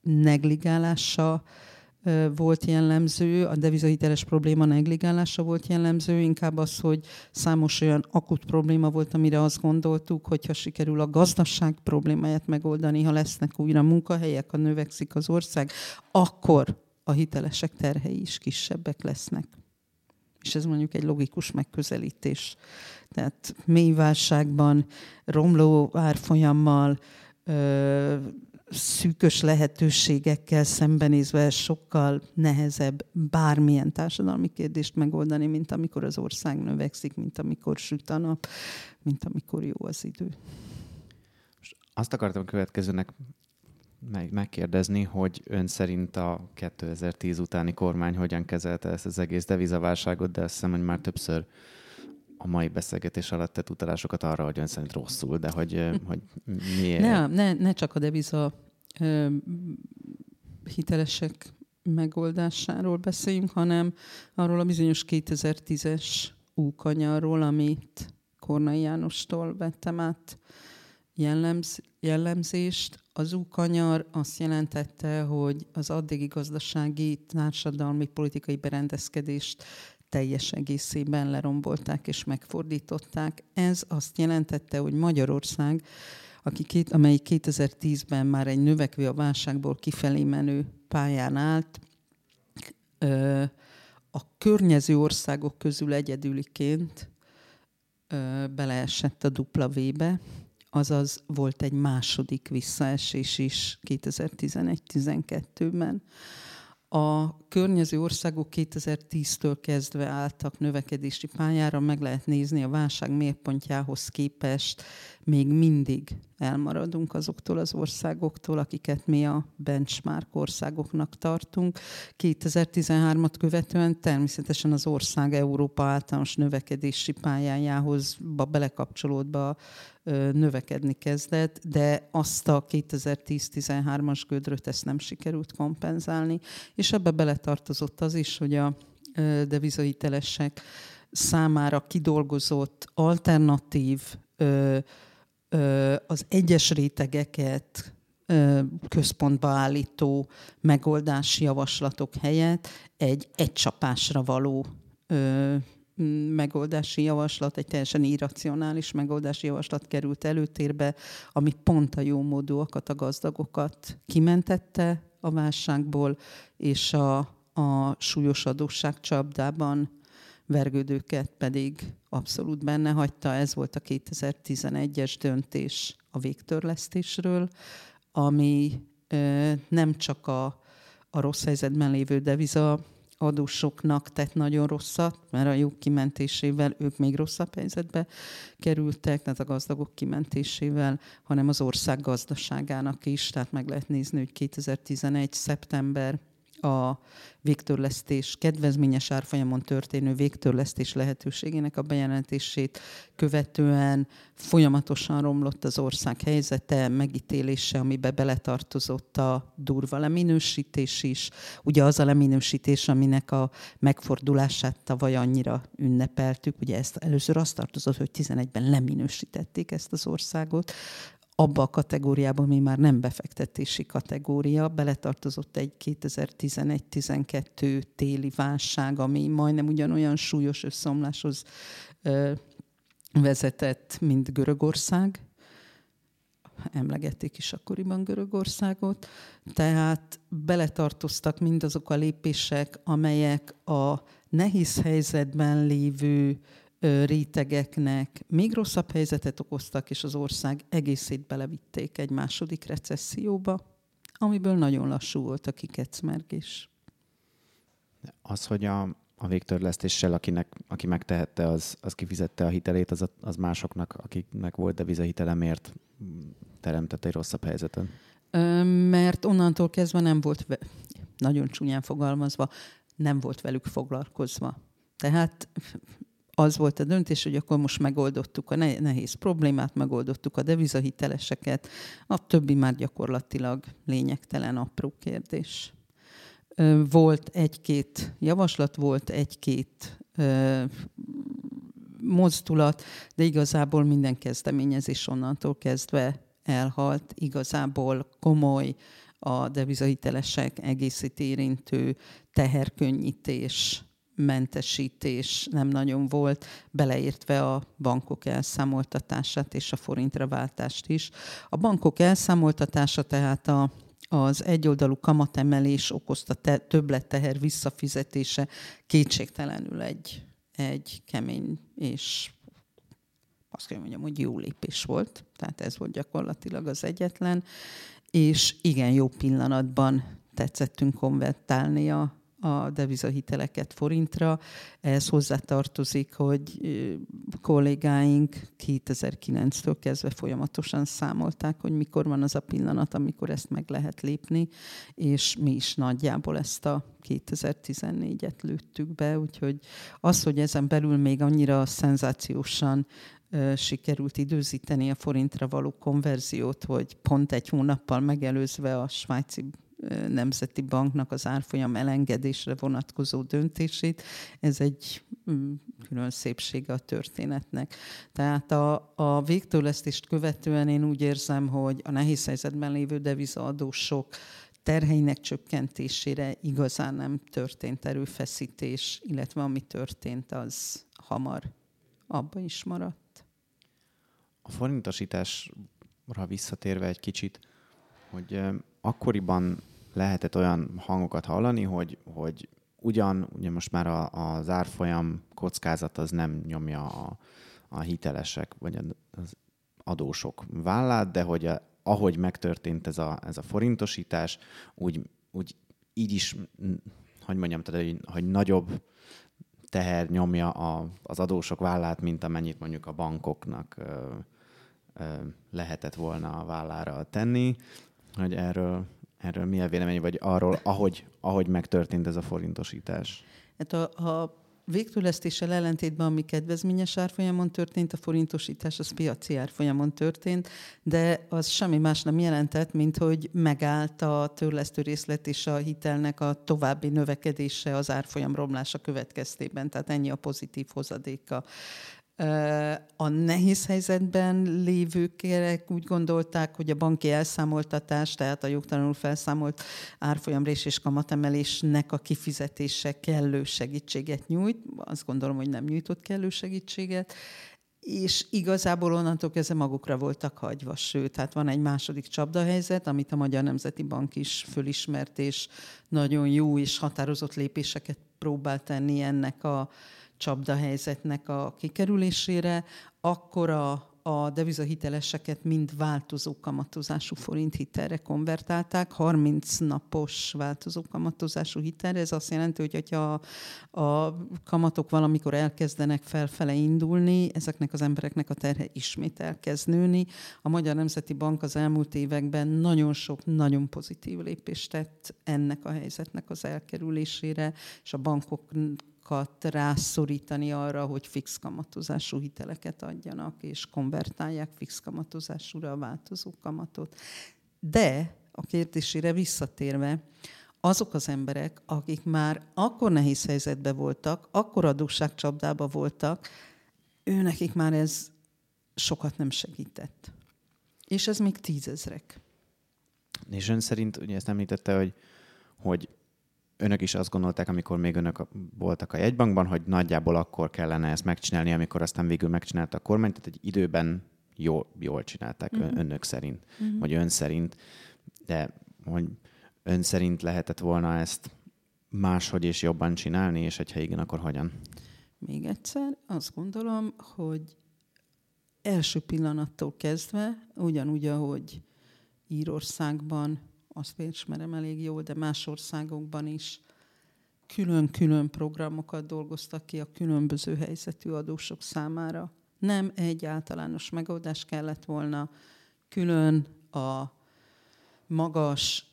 Speaker 2: negligálása volt jellemző, a devizahiteles probléma negligálása volt jellemző, inkább az, hogy számos olyan akut probléma volt, amire azt gondoltuk, hogy ha sikerül a gazdaság problémáját megoldani, ha lesznek újra munkahelyek, ha növekszik az ország, akkor a hitelesek terhei is kisebbek lesznek és ez mondjuk egy logikus megközelítés. Tehát mély válságban, romló árfolyammal, szűkös lehetőségekkel szembenézve sokkal nehezebb bármilyen társadalmi kérdést megoldani, mint amikor az ország növekszik, mint amikor süt a nap, mint amikor jó az idő.
Speaker 1: Azt akartam következőnek meg, megkérdezni, hogy ön szerint a 2010 utáni kormány hogyan kezelte ezt az egész devizaválságot, de azt hiszem, hogy már többször a mai beszélgetés alatt tett utalásokat arra, hogy ön szerint rosszul, de hogy, hogy miért?
Speaker 2: Ne, ne, ne csak a deviza ö, hitelesek megoldásáról beszéljünk, hanem arról a bizonyos 2010-es úkanyarról, amit Kornai Jánostól vettem át jellemz, jellemzést. Az úkanyar azt jelentette, hogy az addigi gazdasági, társadalmi, politikai berendezkedést teljes egészében lerombolták és megfordították. Ez azt jelentette, hogy Magyarország, aki két, amely 2010-ben már egy növekvő a válságból kifelé menő pályán állt, a környező országok közül egyedüliként beleesett a dupla V-be, azaz volt egy második visszaesés is 2011-12-ben. A környező országok 2010-től kezdve álltak növekedési pályára, meg lehet nézni a válság mérpontjához képest még mindig elmaradunk azoktól az országoktól, akiket mi a benchmark országoknak tartunk. 2013-at követően természetesen az ország Európa általános növekedési pályájához belekapcsolódva növekedni kezdett, de azt a 2010-13-as gödröt ezt nem sikerült kompenzálni, és ebbe beletartozott az is, hogy a devizahitelesek számára kidolgozott alternatív az egyes rétegeket központba állító megoldási javaslatok helyett egy egy csapásra való megoldási javaslat, egy teljesen irracionális megoldási javaslat került előtérbe, ami pont a jó módúakat, a gazdagokat kimentette a válságból, és a, a súlyos adósság csapdában vergődőket pedig abszolút benne hagyta. Ez volt a 2011-es döntés a végtörlesztésről, ami nem csak a, a rossz helyzetben lévő deviza adósoknak tett nagyon rosszat, mert a jog kimentésével ők még rosszabb helyzetbe kerültek, tehát a gazdagok kimentésével, hanem az ország gazdaságának is, tehát meg lehet nézni, hogy 2011. szeptember a végtörlesztés, kedvezményes árfolyamon történő végtörlesztés lehetőségének a bejelentését követően folyamatosan romlott az ország helyzete, megítélése, amibe beletartozott a durva leminősítés is. Ugye az a leminősítés, aminek a megfordulását tavaly annyira ünnepeltük, ugye ezt először azt tartozott, hogy 11-ben leminősítették ezt az országot, abba a kategóriába, ami már nem befektetési kategória, beletartozott egy 2011-12 téli válság, ami majdnem ugyanolyan súlyos összeomláshoz vezetett, mint Görögország. Emlegették is akkoriban Görögországot. Tehát beletartoztak mindazok a lépések, amelyek a nehéz helyzetben lévő rétegeknek még rosszabb helyzetet okoztak, és az ország egészét belevitték egy második recesszióba, amiből nagyon lassú volt a kikecmergés.
Speaker 1: Az, hogy a, a végtörlesztéssel, akinek, aki megtehette, az, az kifizette a hitelét, az, az másoknak, akiknek volt devizahitele, miért teremtett egy rosszabb helyzetet?
Speaker 2: Mert onnantól kezdve nem volt, nagyon csúnyán fogalmazva, nem volt velük foglalkozva. Tehát az volt a döntés, hogy akkor most megoldottuk a nehéz problémát, megoldottuk a devizahiteleseket, a többi már gyakorlatilag lényegtelen apró kérdés. Volt egy-két javaslat, volt egy-két mozdulat, de igazából minden kezdeményezés onnantól kezdve elhalt. Igazából komoly a devizahitelesek egészét érintő teherkönnyítés mentesítés nem nagyon volt, beleértve a bankok elszámoltatását és a forintra váltást is. A bankok elszámoltatása tehát a, az egyoldalú kamatemelés okozta te, többletteher visszafizetése kétségtelenül egy, egy kemény és azt kell mondjam, hogy jó lépés volt. Tehát ez volt gyakorlatilag az egyetlen. és igen jó pillanatban tetszettünk konvertálni a, a devizahiteleket forintra. Ehhez hozzátartozik, hogy kollégáink 2009-től kezdve folyamatosan számolták, hogy mikor van az a pillanat, amikor ezt meg lehet lépni, és mi is nagyjából ezt a 2014-et lőttük be, úgyhogy az, hogy ezen belül még annyira szenzációsan sikerült időzíteni a forintra való konverziót, hogy pont egy hónappal megelőzve a svájci Nemzeti Banknak az árfolyam elengedésre vonatkozó döntését. Ez egy mm, külön szépsége a történetnek. Tehát a, a végtőlesztést követően én úgy érzem, hogy a nehéz helyzetben lévő devizaadósok terheinek csökkentésére igazán nem történt erőfeszítés, illetve ami történt, az hamar abba is maradt.
Speaker 1: A forintosításra visszatérve egy kicsit, hogy akkoriban lehetett olyan hangokat hallani, hogy, hogy ugyan, ugye most már a, az árfolyam kockázat az nem nyomja a, a hitelesek, vagy az adósok vállát, de hogy a, ahogy megtörtént ez a, ez a forintosítás, úgy, úgy így is, hogy mondjam, tehát, hogy, hogy nagyobb teher nyomja a, az adósok vállát, mint amennyit mondjuk a bankoknak ö, ö, lehetett volna a vállára tenni, hogy erről Erről mi a vélemény, vagy arról, ahogy, ahogy megtörtént ez a forintosítás?
Speaker 2: Hát a, a végtőlesztéssel ellentétben, ami kedvezményes árfolyamon történt, a forintosítás az piaci árfolyamon történt, de az semmi más nem jelentett, mint hogy megállt a törlesztő részlet és a hitelnek a további növekedése az árfolyam romlása következtében. Tehát ennyi a pozitív hozadéka a nehéz helyzetben lévők úgy gondolták, hogy a banki elszámoltatás, tehát a jogtalanul felszámolt árfolyamrés és kamatemelésnek a kifizetése kellő segítséget nyújt. Azt gondolom, hogy nem nyújtott kellő segítséget és igazából onnantól kezdve magukra voltak hagyva, sőt, hát van egy második csapdahelyzet, amit a Magyar Nemzeti Bank is fölismert, és nagyon jó és határozott lépéseket próbál tenni ennek a, csapdahelyzetnek a kikerülésére, akkor a, a devizahiteleseket mind változó kamatozású forint hitelre konvertálták, 30 napos változó kamatozású hitelre. Ez azt jelenti, hogy ha a kamatok valamikor elkezdenek felfele indulni, ezeknek az embereknek a terhe ismét elkezd nőni. A Magyar Nemzeti Bank az elmúlt években nagyon sok, nagyon pozitív lépést tett ennek a helyzetnek az elkerülésére, és a bankok bankokat rászorítani arra, hogy fix kamatozású hiteleket adjanak, és konvertálják fix kamatozásúra a változó kamatot. De a kérdésére visszatérve, azok az emberek, akik már akkor nehéz helyzetben voltak, akkor adósságcsapdába voltak, ő nekik már ez sokat nem segített. És ez még tízezrek.
Speaker 1: És ön szerint, ugye ezt említette, hogy, hogy önök is azt gondolták, amikor még önök voltak a jegybankban, hogy nagyjából akkor kellene ezt megcsinálni, amikor aztán végül megcsinálta a kormány, tehát egy időben jól, jól csinálták uh-huh. önök szerint, uh-huh. vagy ön szerint, de hogy ön szerint lehetett volna ezt máshogy és jobban csinálni, és hogyha igen, akkor hogyan?
Speaker 2: Még egyszer, azt gondolom, hogy első pillanattól kezdve, ugyanúgy, ahogy Írországban azt ismerem elég jól, de más országokban is külön-külön programokat dolgoztak ki a különböző helyzetű adósok számára. Nem egy általános megoldás kellett volna, külön a magas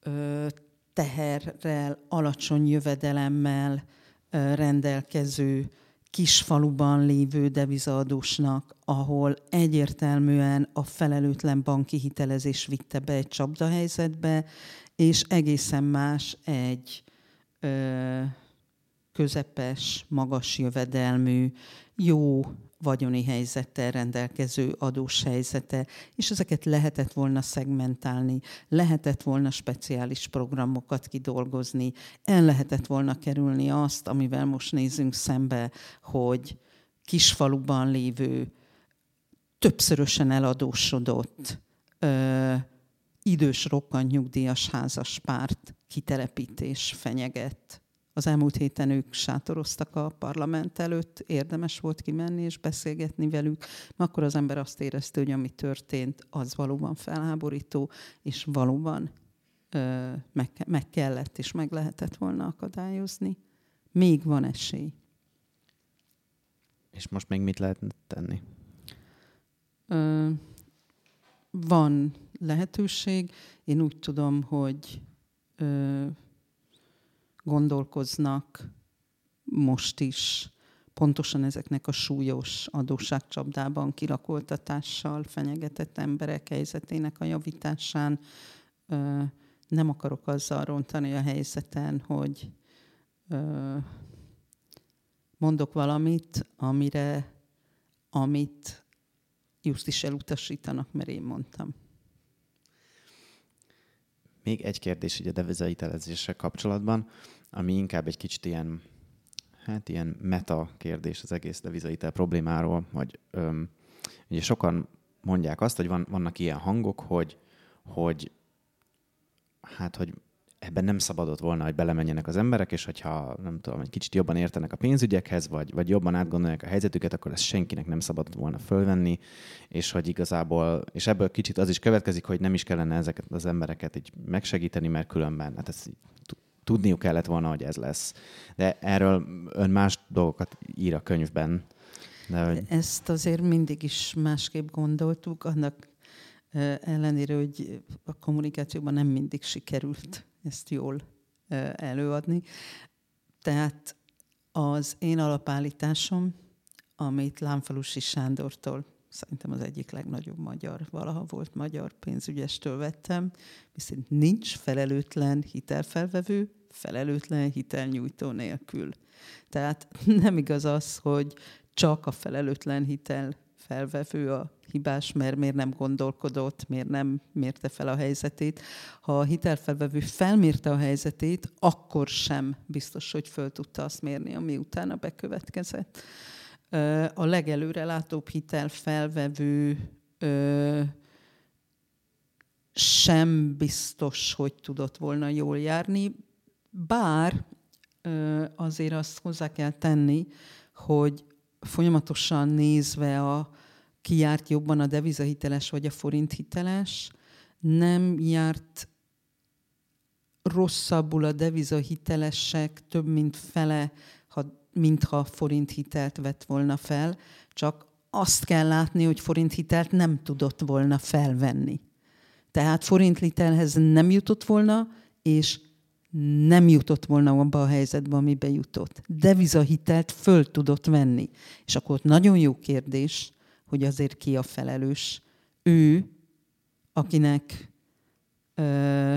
Speaker 2: ö, teherrel, alacsony jövedelemmel ö, rendelkező kisfaluban lévő devizaadósnak, ahol egyértelműen a felelőtlen banki hitelezés vitte be egy csapdahelyzetbe, és egészen más egy ö, közepes, magas jövedelmű, jó vagyoni helyzettel rendelkező adós helyzete, és ezeket lehetett volna szegmentálni, lehetett volna speciális programokat kidolgozni, el lehetett volna kerülni azt, amivel most nézünk szembe, hogy kisfaluban lévő, többszörösen eladósodott, ö, idős rokkant nyugdíjas házas párt kitelepítés fenyeget az elmúlt héten ők sátoroztak a parlament előtt, érdemes volt kimenni és beszélgetni velük, akkor az ember azt érezte, hogy ami történt, az valóban felháborító, és valóban ö, meg, meg kellett és meg lehetett volna akadályozni. Még van esély.
Speaker 1: És most még mit lehet tenni?
Speaker 2: Ö, van lehetőség. Én úgy tudom, hogy ö, gondolkoznak most is pontosan ezeknek a súlyos adósságcsapdában kirakoltatással fenyegetett emberek helyzetének a javításán. Nem akarok azzal rontani a helyzeten, hogy mondok valamit, amire, amit just is elutasítanak, mert én mondtam.
Speaker 1: Még egy kérdés így a devizahitelezéssel kapcsolatban, ami inkább egy kicsit ilyen, hát ilyen meta kérdés az egész devizahitel problémáról, hogy öm, ugye sokan mondják azt, hogy van, vannak ilyen hangok, hogy, hogy hát, hogy ebben nem szabadott volna, hogy belemenjenek az emberek, és hogyha nem tudom, egy kicsit jobban értenek a pénzügyekhez, vagy, vagy jobban átgondolják a helyzetüket, akkor ezt senkinek nem szabadott volna fölvenni, és hogy igazából, és ebből kicsit az is következik, hogy nem is kellene ezeket az embereket így megsegíteni, mert különben, hát ezt tudniuk kellett volna, hogy ez lesz. De erről ön más dolgokat ír a könyvben.
Speaker 2: De, hogy... Ezt azért mindig is másképp gondoltuk, annak ellenére, hogy a kommunikációban nem mindig sikerült ezt jól előadni. Tehát az én alapállításom, amit Lámfalusi Sándortól, szerintem az egyik legnagyobb magyar, valaha volt magyar pénzügyestől vettem, viszont nincs felelőtlen hitelfelvevő, felelőtlen hitelnyújtó nélkül. Tehát [LAUGHS] nem igaz az, hogy csak a felelőtlen hitel felvevő a hibás, mert miért nem gondolkodott, miért nem mérte fel a helyzetét. Ha a hitelfelvevő felmérte a helyzetét, akkor sem biztos, hogy föl tudta azt mérni, ami utána bekövetkezett. A legelőre látóbb hitelfelvevő sem biztos, hogy tudott volna jól járni, bár azért azt hozzá kell tenni, hogy folyamatosan nézve a ki járt jobban a devizahiteles vagy a forint hiteles, nem járt rosszabbul a devizahitelesek több mint fele, ha, mintha forint hitelt vett volna fel, csak azt kell látni, hogy forint hitelt nem tudott volna felvenni. Tehát forint hitelhez nem jutott volna, és nem jutott volna abba a helyzetbe, amibe jutott. Devizahitelt föl tudott venni. És akkor ott nagyon jó kérdés, hogy azért ki a felelős. Ő, akinek ö,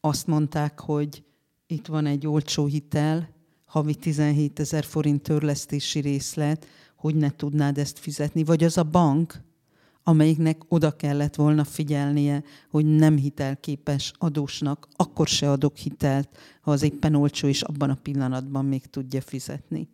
Speaker 2: azt mondták, hogy itt van egy olcsó hitel, havi 17 ezer forint törlesztési részlet, hogy ne tudnád ezt fizetni, vagy az a bank, amelyiknek oda kellett volna figyelnie, hogy nem hitelképes adósnak, akkor se adok hitelt, ha az éppen olcsó, és abban a pillanatban még tudja fizetni.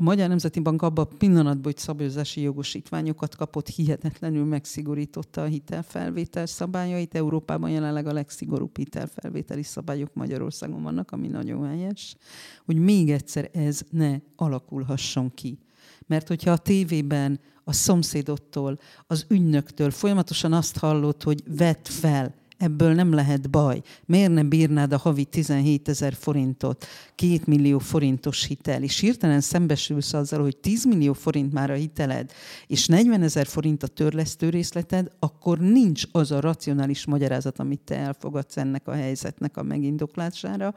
Speaker 2: A Magyar Nemzeti Bank abban a pillanatban, hogy szabályozási jogosítványokat kapott, hihetetlenül megszigorította a hitelfelvétel szabályait. Európában jelenleg a legszigorúbb hitelfelvételi szabályok Magyarországon vannak, ami nagyon helyes, hogy még egyszer ez ne alakulhasson ki. Mert hogyha a tévében a szomszédottól, az ügynöktől. Folyamatosan azt hallott, hogy vett fel, ebből nem lehet baj. Miért nem bírnád a havi 17 ezer forintot, két millió forintos hitel, és hirtelen szembesülsz azzal, hogy 10 millió forint már a hiteled, és 40 ezer forint a törlesztő részleted, akkor nincs az a racionális magyarázat, amit te elfogadsz ennek a helyzetnek a megindoklására,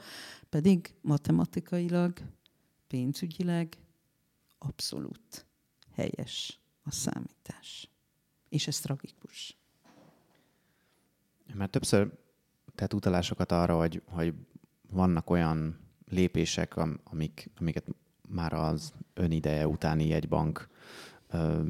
Speaker 2: pedig matematikailag, pénzügyileg abszolút helyes a számítás. És ez tragikus.
Speaker 1: Mert többször tett utalásokat arra, hogy, hogy vannak olyan lépések, amik, amiket már az önideje utáni jegybank ö,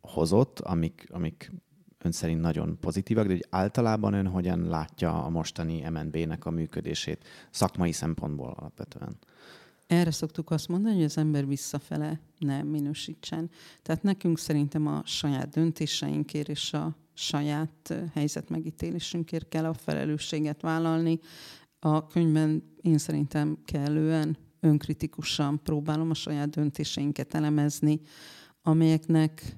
Speaker 1: hozott, amik, amik ön szerint nagyon pozitívak, de hogy általában ön hogyan látja a mostani MNB-nek a működését szakmai szempontból alapvetően?
Speaker 2: Erre szoktuk azt mondani, hogy az ember visszafele nem minősítsen. Tehát nekünk szerintem a saját döntéseinkért és a saját helyzetmegítélésünkért kell a felelősséget vállalni. A könyvben én szerintem kellően önkritikusan próbálom a saját döntéseinket elemezni, amelyeknek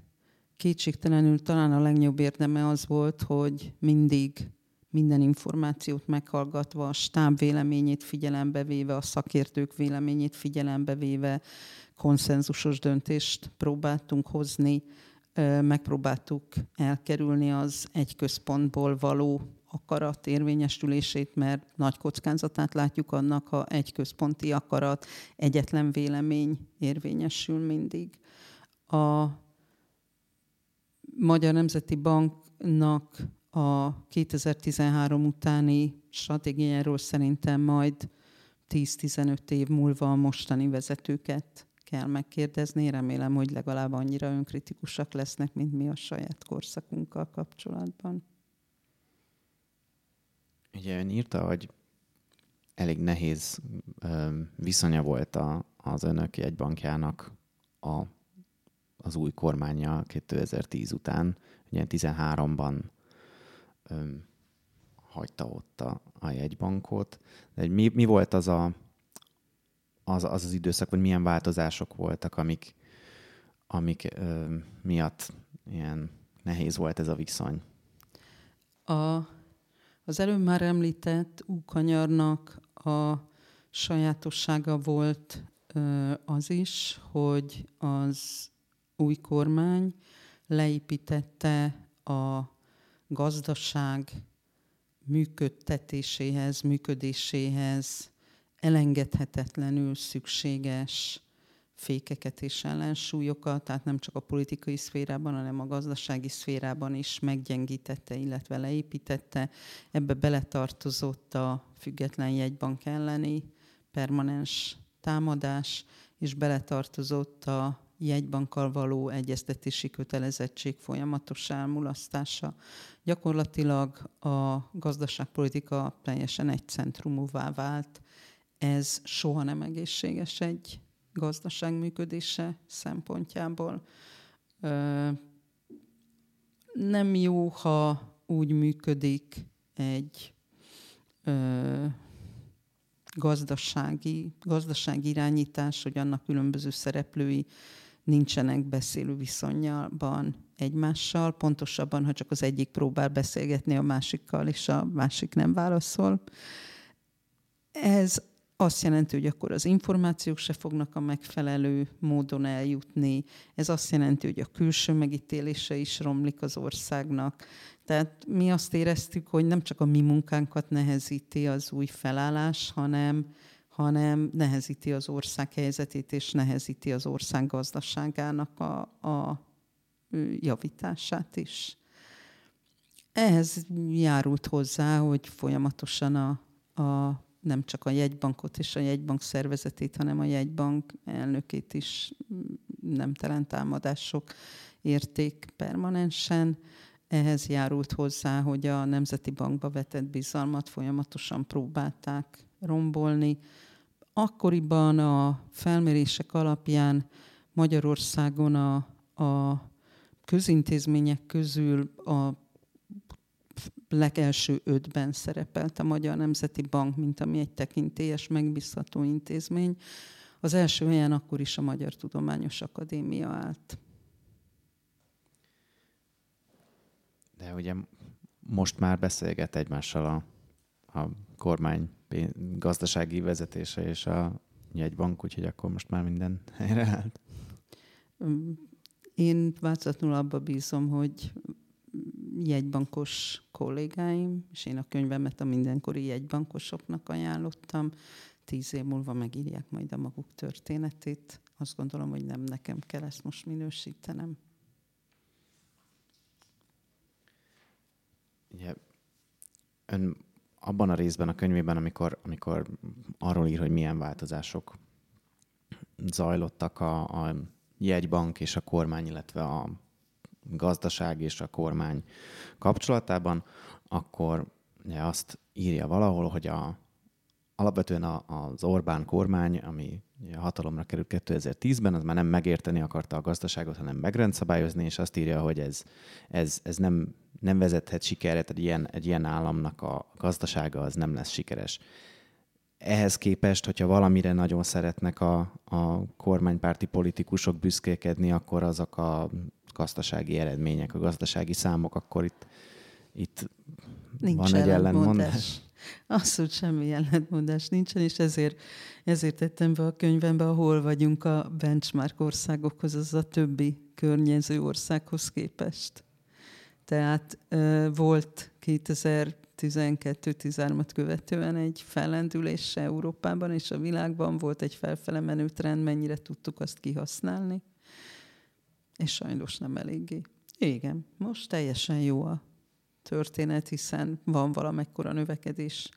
Speaker 2: kétségtelenül talán a legnagyobb érdeme az volt, hogy mindig minden információt meghallgatva, a stáb véleményét figyelembe véve, a szakértők véleményét figyelembe véve konszenzusos döntést próbáltunk hozni, megpróbáltuk elkerülni az egy központból való akarat érvényesülését, mert nagy kockázatát látjuk annak, ha egy központi akarat, egyetlen vélemény érvényesül mindig. A Magyar Nemzeti Banknak a 2013 utáni stratégiáról szerintem majd 10-15 év múlva a mostani vezetőket kell megkérdezni. Remélem, hogy legalább annyira önkritikusak lesznek, mint mi a saját korszakunkkal kapcsolatban.
Speaker 1: Ugye ön írta, hogy elég nehéz viszonya volt a, az önök jegybankjának a, az új kormánya 2010 után. Ugye 13-ban hagyta ott a, a jegybankot. De mi, mi volt az, a, az, az az időszak, vagy milyen változások voltak, amik, amik ö, miatt ilyen nehéz volt ez a viszony?
Speaker 2: A, az előbb már említett Úkanyarnak a sajátossága volt ö, az is, hogy az új kormány leépítette a gazdaság működtetéséhez, működéséhez elengedhetetlenül szükséges fékeket és ellensúlyokat, tehát nem csak a politikai szférában, hanem a gazdasági szférában is meggyengítette, illetve leépítette. Ebbe beletartozott a független jegybank elleni permanens támadás, és beletartozott a jegybankkal való egyeztetési kötelezettség folyamatos elmulasztása. Gyakorlatilag a gazdaságpolitika teljesen egy centrumúvá vált. Ez soha nem egészséges egy gazdaság működése szempontjából. Nem jó, ha úgy működik egy gazdasági, gazdasági irányítás, hogy annak különböző szereplői nincsenek beszélő viszonyban egymással, pontosabban, ha csak az egyik próbál beszélgetni a másikkal, és a másik nem válaszol. Ez azt jelenti, hogy akkor az információk se fognak a megfelelő módon eljutni. Ez azt jelenti, hogy a külső megítélése is romlik az országnak. Tehát mi azt éreztük, hogy nem csak a mi munkánkat nehezíti az új felállás, hanem hanem nehezíti az ország helyzetét, és nehezíti az ország gazdaságának a, a javítását is. Ehhez járult hozzá, hogy folyamatosan a, a, nem csak a jegybankot és a jegybank szervezetét, hanem a jegybank elnökét is nemtelen támadások érték permanensen. Ehhez járult hozzá, hogy a Nemzeti Bankba vetett bizalmat folyamatosan próbálták rombolni. Akkoriban a felmérések alapján Magyarországon a, a közintézmények közül a legelső ötben szerepelt a Magyar Nemzeti Bank, mint ami egy tekintélyes, megbízható intézmény. Az első helyen akkor is a Magyar Tudományos Akadémia állt.
Speaker 1: De ugye most már beszélget egymással a, a kormány gazdasági vezetése és a jegybank, úgyhogy akkor most már minden helyre állt.
Speaker 2: Én változatlanul abba bízom, hogy jegybankos kollégáim, és én a könyvemet a mindenkori jegybankosoknak ajánlottam, tíz év múlva megírják majd a maguk történetét. Azt gondolom, hogy nem nekem kell ezt most minősítenem.
Speaker 1: Ugye, ön abban a részben a könyvében, amikor, amikor arról ír, hogy milyen változások zajlottak a, a jegybank és a kormány, illetve a gazdaság és a kormány kapcsolatában, akkor azt írja valahol, hogy a, alapvetően a, az Orbán kormány, ami hatalomra került 2010-ben, az már nem megérteni akarta a gazdaságot, hanem megrendszabályozni, és azt írja, hogy ez, ez, ez nem, nem vezethet sikerre, tehát ilyen, egy ilyen államnak a gazdasága az nem lesz sikeres. ehhez képest, hogyha valamire nagyon szeretnek a, a kormánypárti politikusok büszkélkedni, akkor azok a gazdasági eredmények, a gazdasági számok, akkor itt, itt Nincs van egy ellentmondás.
Speaker 2: Abszolút semmi ellentmondás nincsen, és ezért, ezért tettem be a könyvembe, ahol vagyunk a benchmark országokhoz, az a többi környező országhoz képest. Tehát volt 2012-13-at követően egy fellendülés Európában és a világban, volt egy felfele menő trend, mennyire tudtuk azt kihasználni, és sajnos nem eléggé. Igen, most teljesen jó a történet, hiszen van valamekkora növekedés,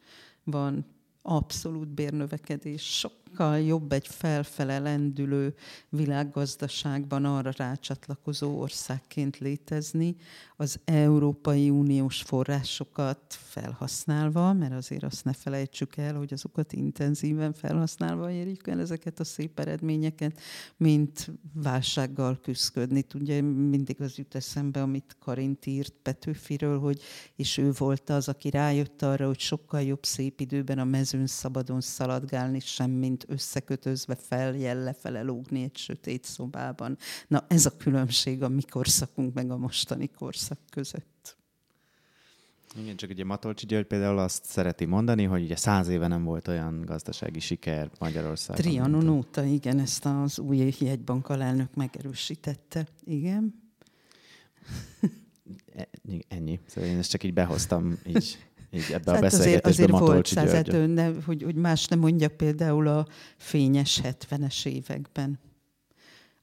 Speaker 2: van abszolút bérnövekedés, sokkal jobb egy felfele lendülő világgazdaságban arra rácsatlakozó országként létezni, az Európai Uniós forrásokat felhasználva, mert azért azt ne felejtsük el, hogy azokat intenzíven felhasználva érjük el ezeket a szép eredményeket, mint válsággal küzdködni. Tudja, mindig az jut eszembe, amit Karint írt Petőfiről, hogy és ő volt az, aki rájött arra, hogy sokkal jobb szép időben a mezőn szabadon szaladgálni, sem mint összekötözve feljel lefele lógni egy sötét szobában. Na ez a különbség a mi korszakunk meg a mostani korszak között.
Speaker 1: Igen, csak ugye Matolcsi György például azt szereti mondani, hogy ugye száz éve nem volt olyan gazdasági siker Magyarországon.
Speaker 2: Trianon óta, igen, ezt az új jegybank alelnök megerősítette. Igen.
Speaker 1: E, ennyi. Szóval én ezt csak így behoztam így, [LAUGHS] így ebbe hát a beszélgetésbe azért, azért volt százat,
Speaker 2: ne, hogy, hogy más nem mondjak például a fényes 70-es években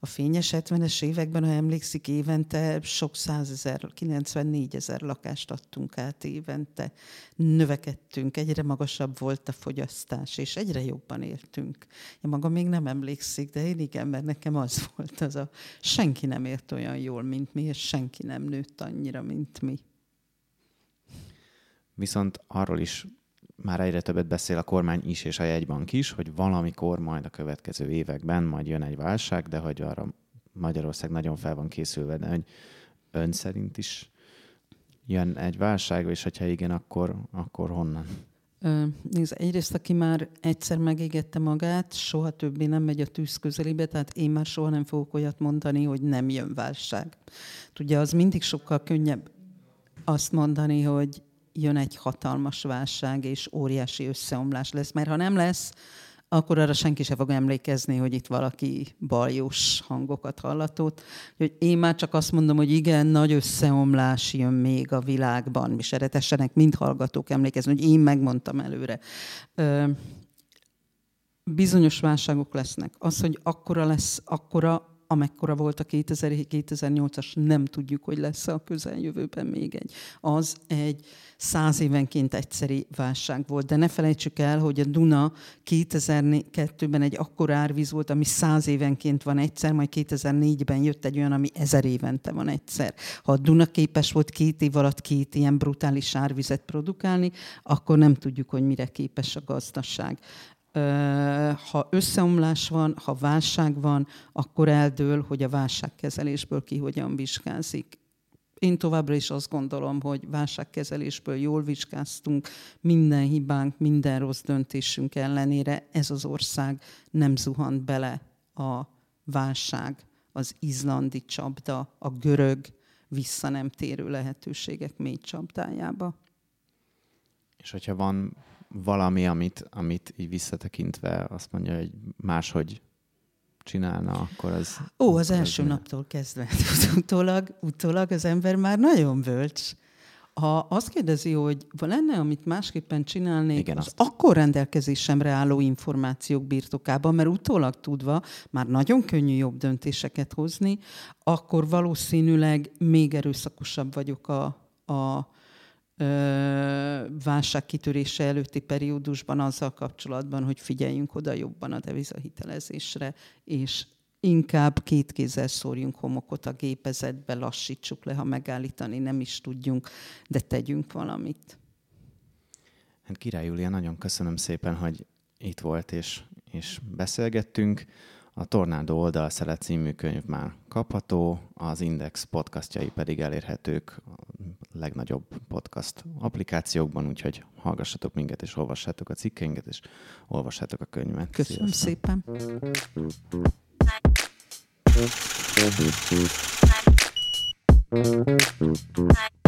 Speaker 2: a fényes 70-es években, ha emlékszik, évente sok százezer, 94 ezer lakást adtunk át évente. Növekedtünk, egyre magasabb volt a fogyasztás, és egyre jobban éltünk. Én magam még nem emlékszik, de én igen, mert nekem az volt az a... Senki nem élt olyan jól, mint mi, és senki nem nőtt annyira, mint mi.
Speaker 1: Viszont arról is már egyre többet beszél a kormány is és a jegybank is, hogy valamikor majd a következő években majd jön egy válság, de hogy arra Magyarország nagyon fel van készülve, de hogy ön szerint is jön egy válság, és hogyha igen, akkor, akkor honnan?
Speaker 2: Nézd, egyrészt, aki már egyszer megégette magát, soha többé nem megy a tűz közelébe, tehát én már soha nem fogok olyat mondani, hogy nem jön válság. Ugye az mindig sokkal könnyebb azt mondani, hogy jön egy hatalmas válság, és óriási összeomlás lesz. Mert ha nem lesz, akkor arra senki se fog emlékezni, hogy itt valaki baljós hangokat hallatott. Hogy én már csak azt mondom, hogy igen, nagy összeomlás jön még a világban, és erre mind hallgatók emlékezni, hogy én megmondtam előre. Bizonyos válságok lesznek. Az, hogy akkora lesz, akkora, amekkora volt a 2008-as, nem tudjuk, hogy lesz a közeljövőben még egy. Az egy száz évenként egyszeri válság volt. De ne felejtsük el, hogy a Duna 2002-ben egy akkora árvíz volt, ami száz évenként van egyszer, majd 2004-ben jött egy olyan, ami ezer évente van egyszer. Ha a Duna képes volt két év alatt két ilyen brutális árvizet produkálni, akkor nem tudjuk, hogy mire képes a gazdaság ha összeomlás van, ha válság van, akkor eldől, hogy a válságkezelésből ki hogyan vizsgázik. Én továbbra is azt gondolom, hogy válságkezelésből jól vizsgáztunk, minden hibánk, minden rossz döntésünk ellenére ez az ország nem zuhant bele a válság, az izlandi csapda, a görög vissza nem térő lehetőségek mély csapdájába.
Speaker 1: És hogyha van valami, amit, amit így visszatekintve azt mondja, hogy máshogy csinálna, akkor az...
Speaker 2: Ó, az első az naptól kezdve. [LAUGHS] utólag, utólag az ember már nagyon bölcs. Ha azt kérdezi, hogy lenne, amit másképpen csinálnék, Igen, az azt. akkor rendelkezésemre álló információk birtokában, mert utólag tudva már nagyon könnyű jobb döntéseket hozni, akkor valószínűleg még erőszakosabb vagyok a, a válság előtti periódusban azzal kapcsolatban, hogy figyeljünk oda jobban a devizahitelezésre, és inkább két kézzel szórjunk homokot a gépezetbe, lassítsuk le, ha megállítani nem is tudjunk, de tegyünk valamit.
Speaker 1: Hát Király Júlia, nagyon köszönöm szépen, hogy itt volt és, és beszélgettünk. A Tornádó oldalszele című könyv már kapható, az Index podcastjai pedig elérhetők legnagyobb podcast applikációkban, úgyhogy hallgassatok minket, és olvassátok a cikkeinket, és olvassátok a könyvet.
Speaker 2: Köszönöm Sziasztok. szépen.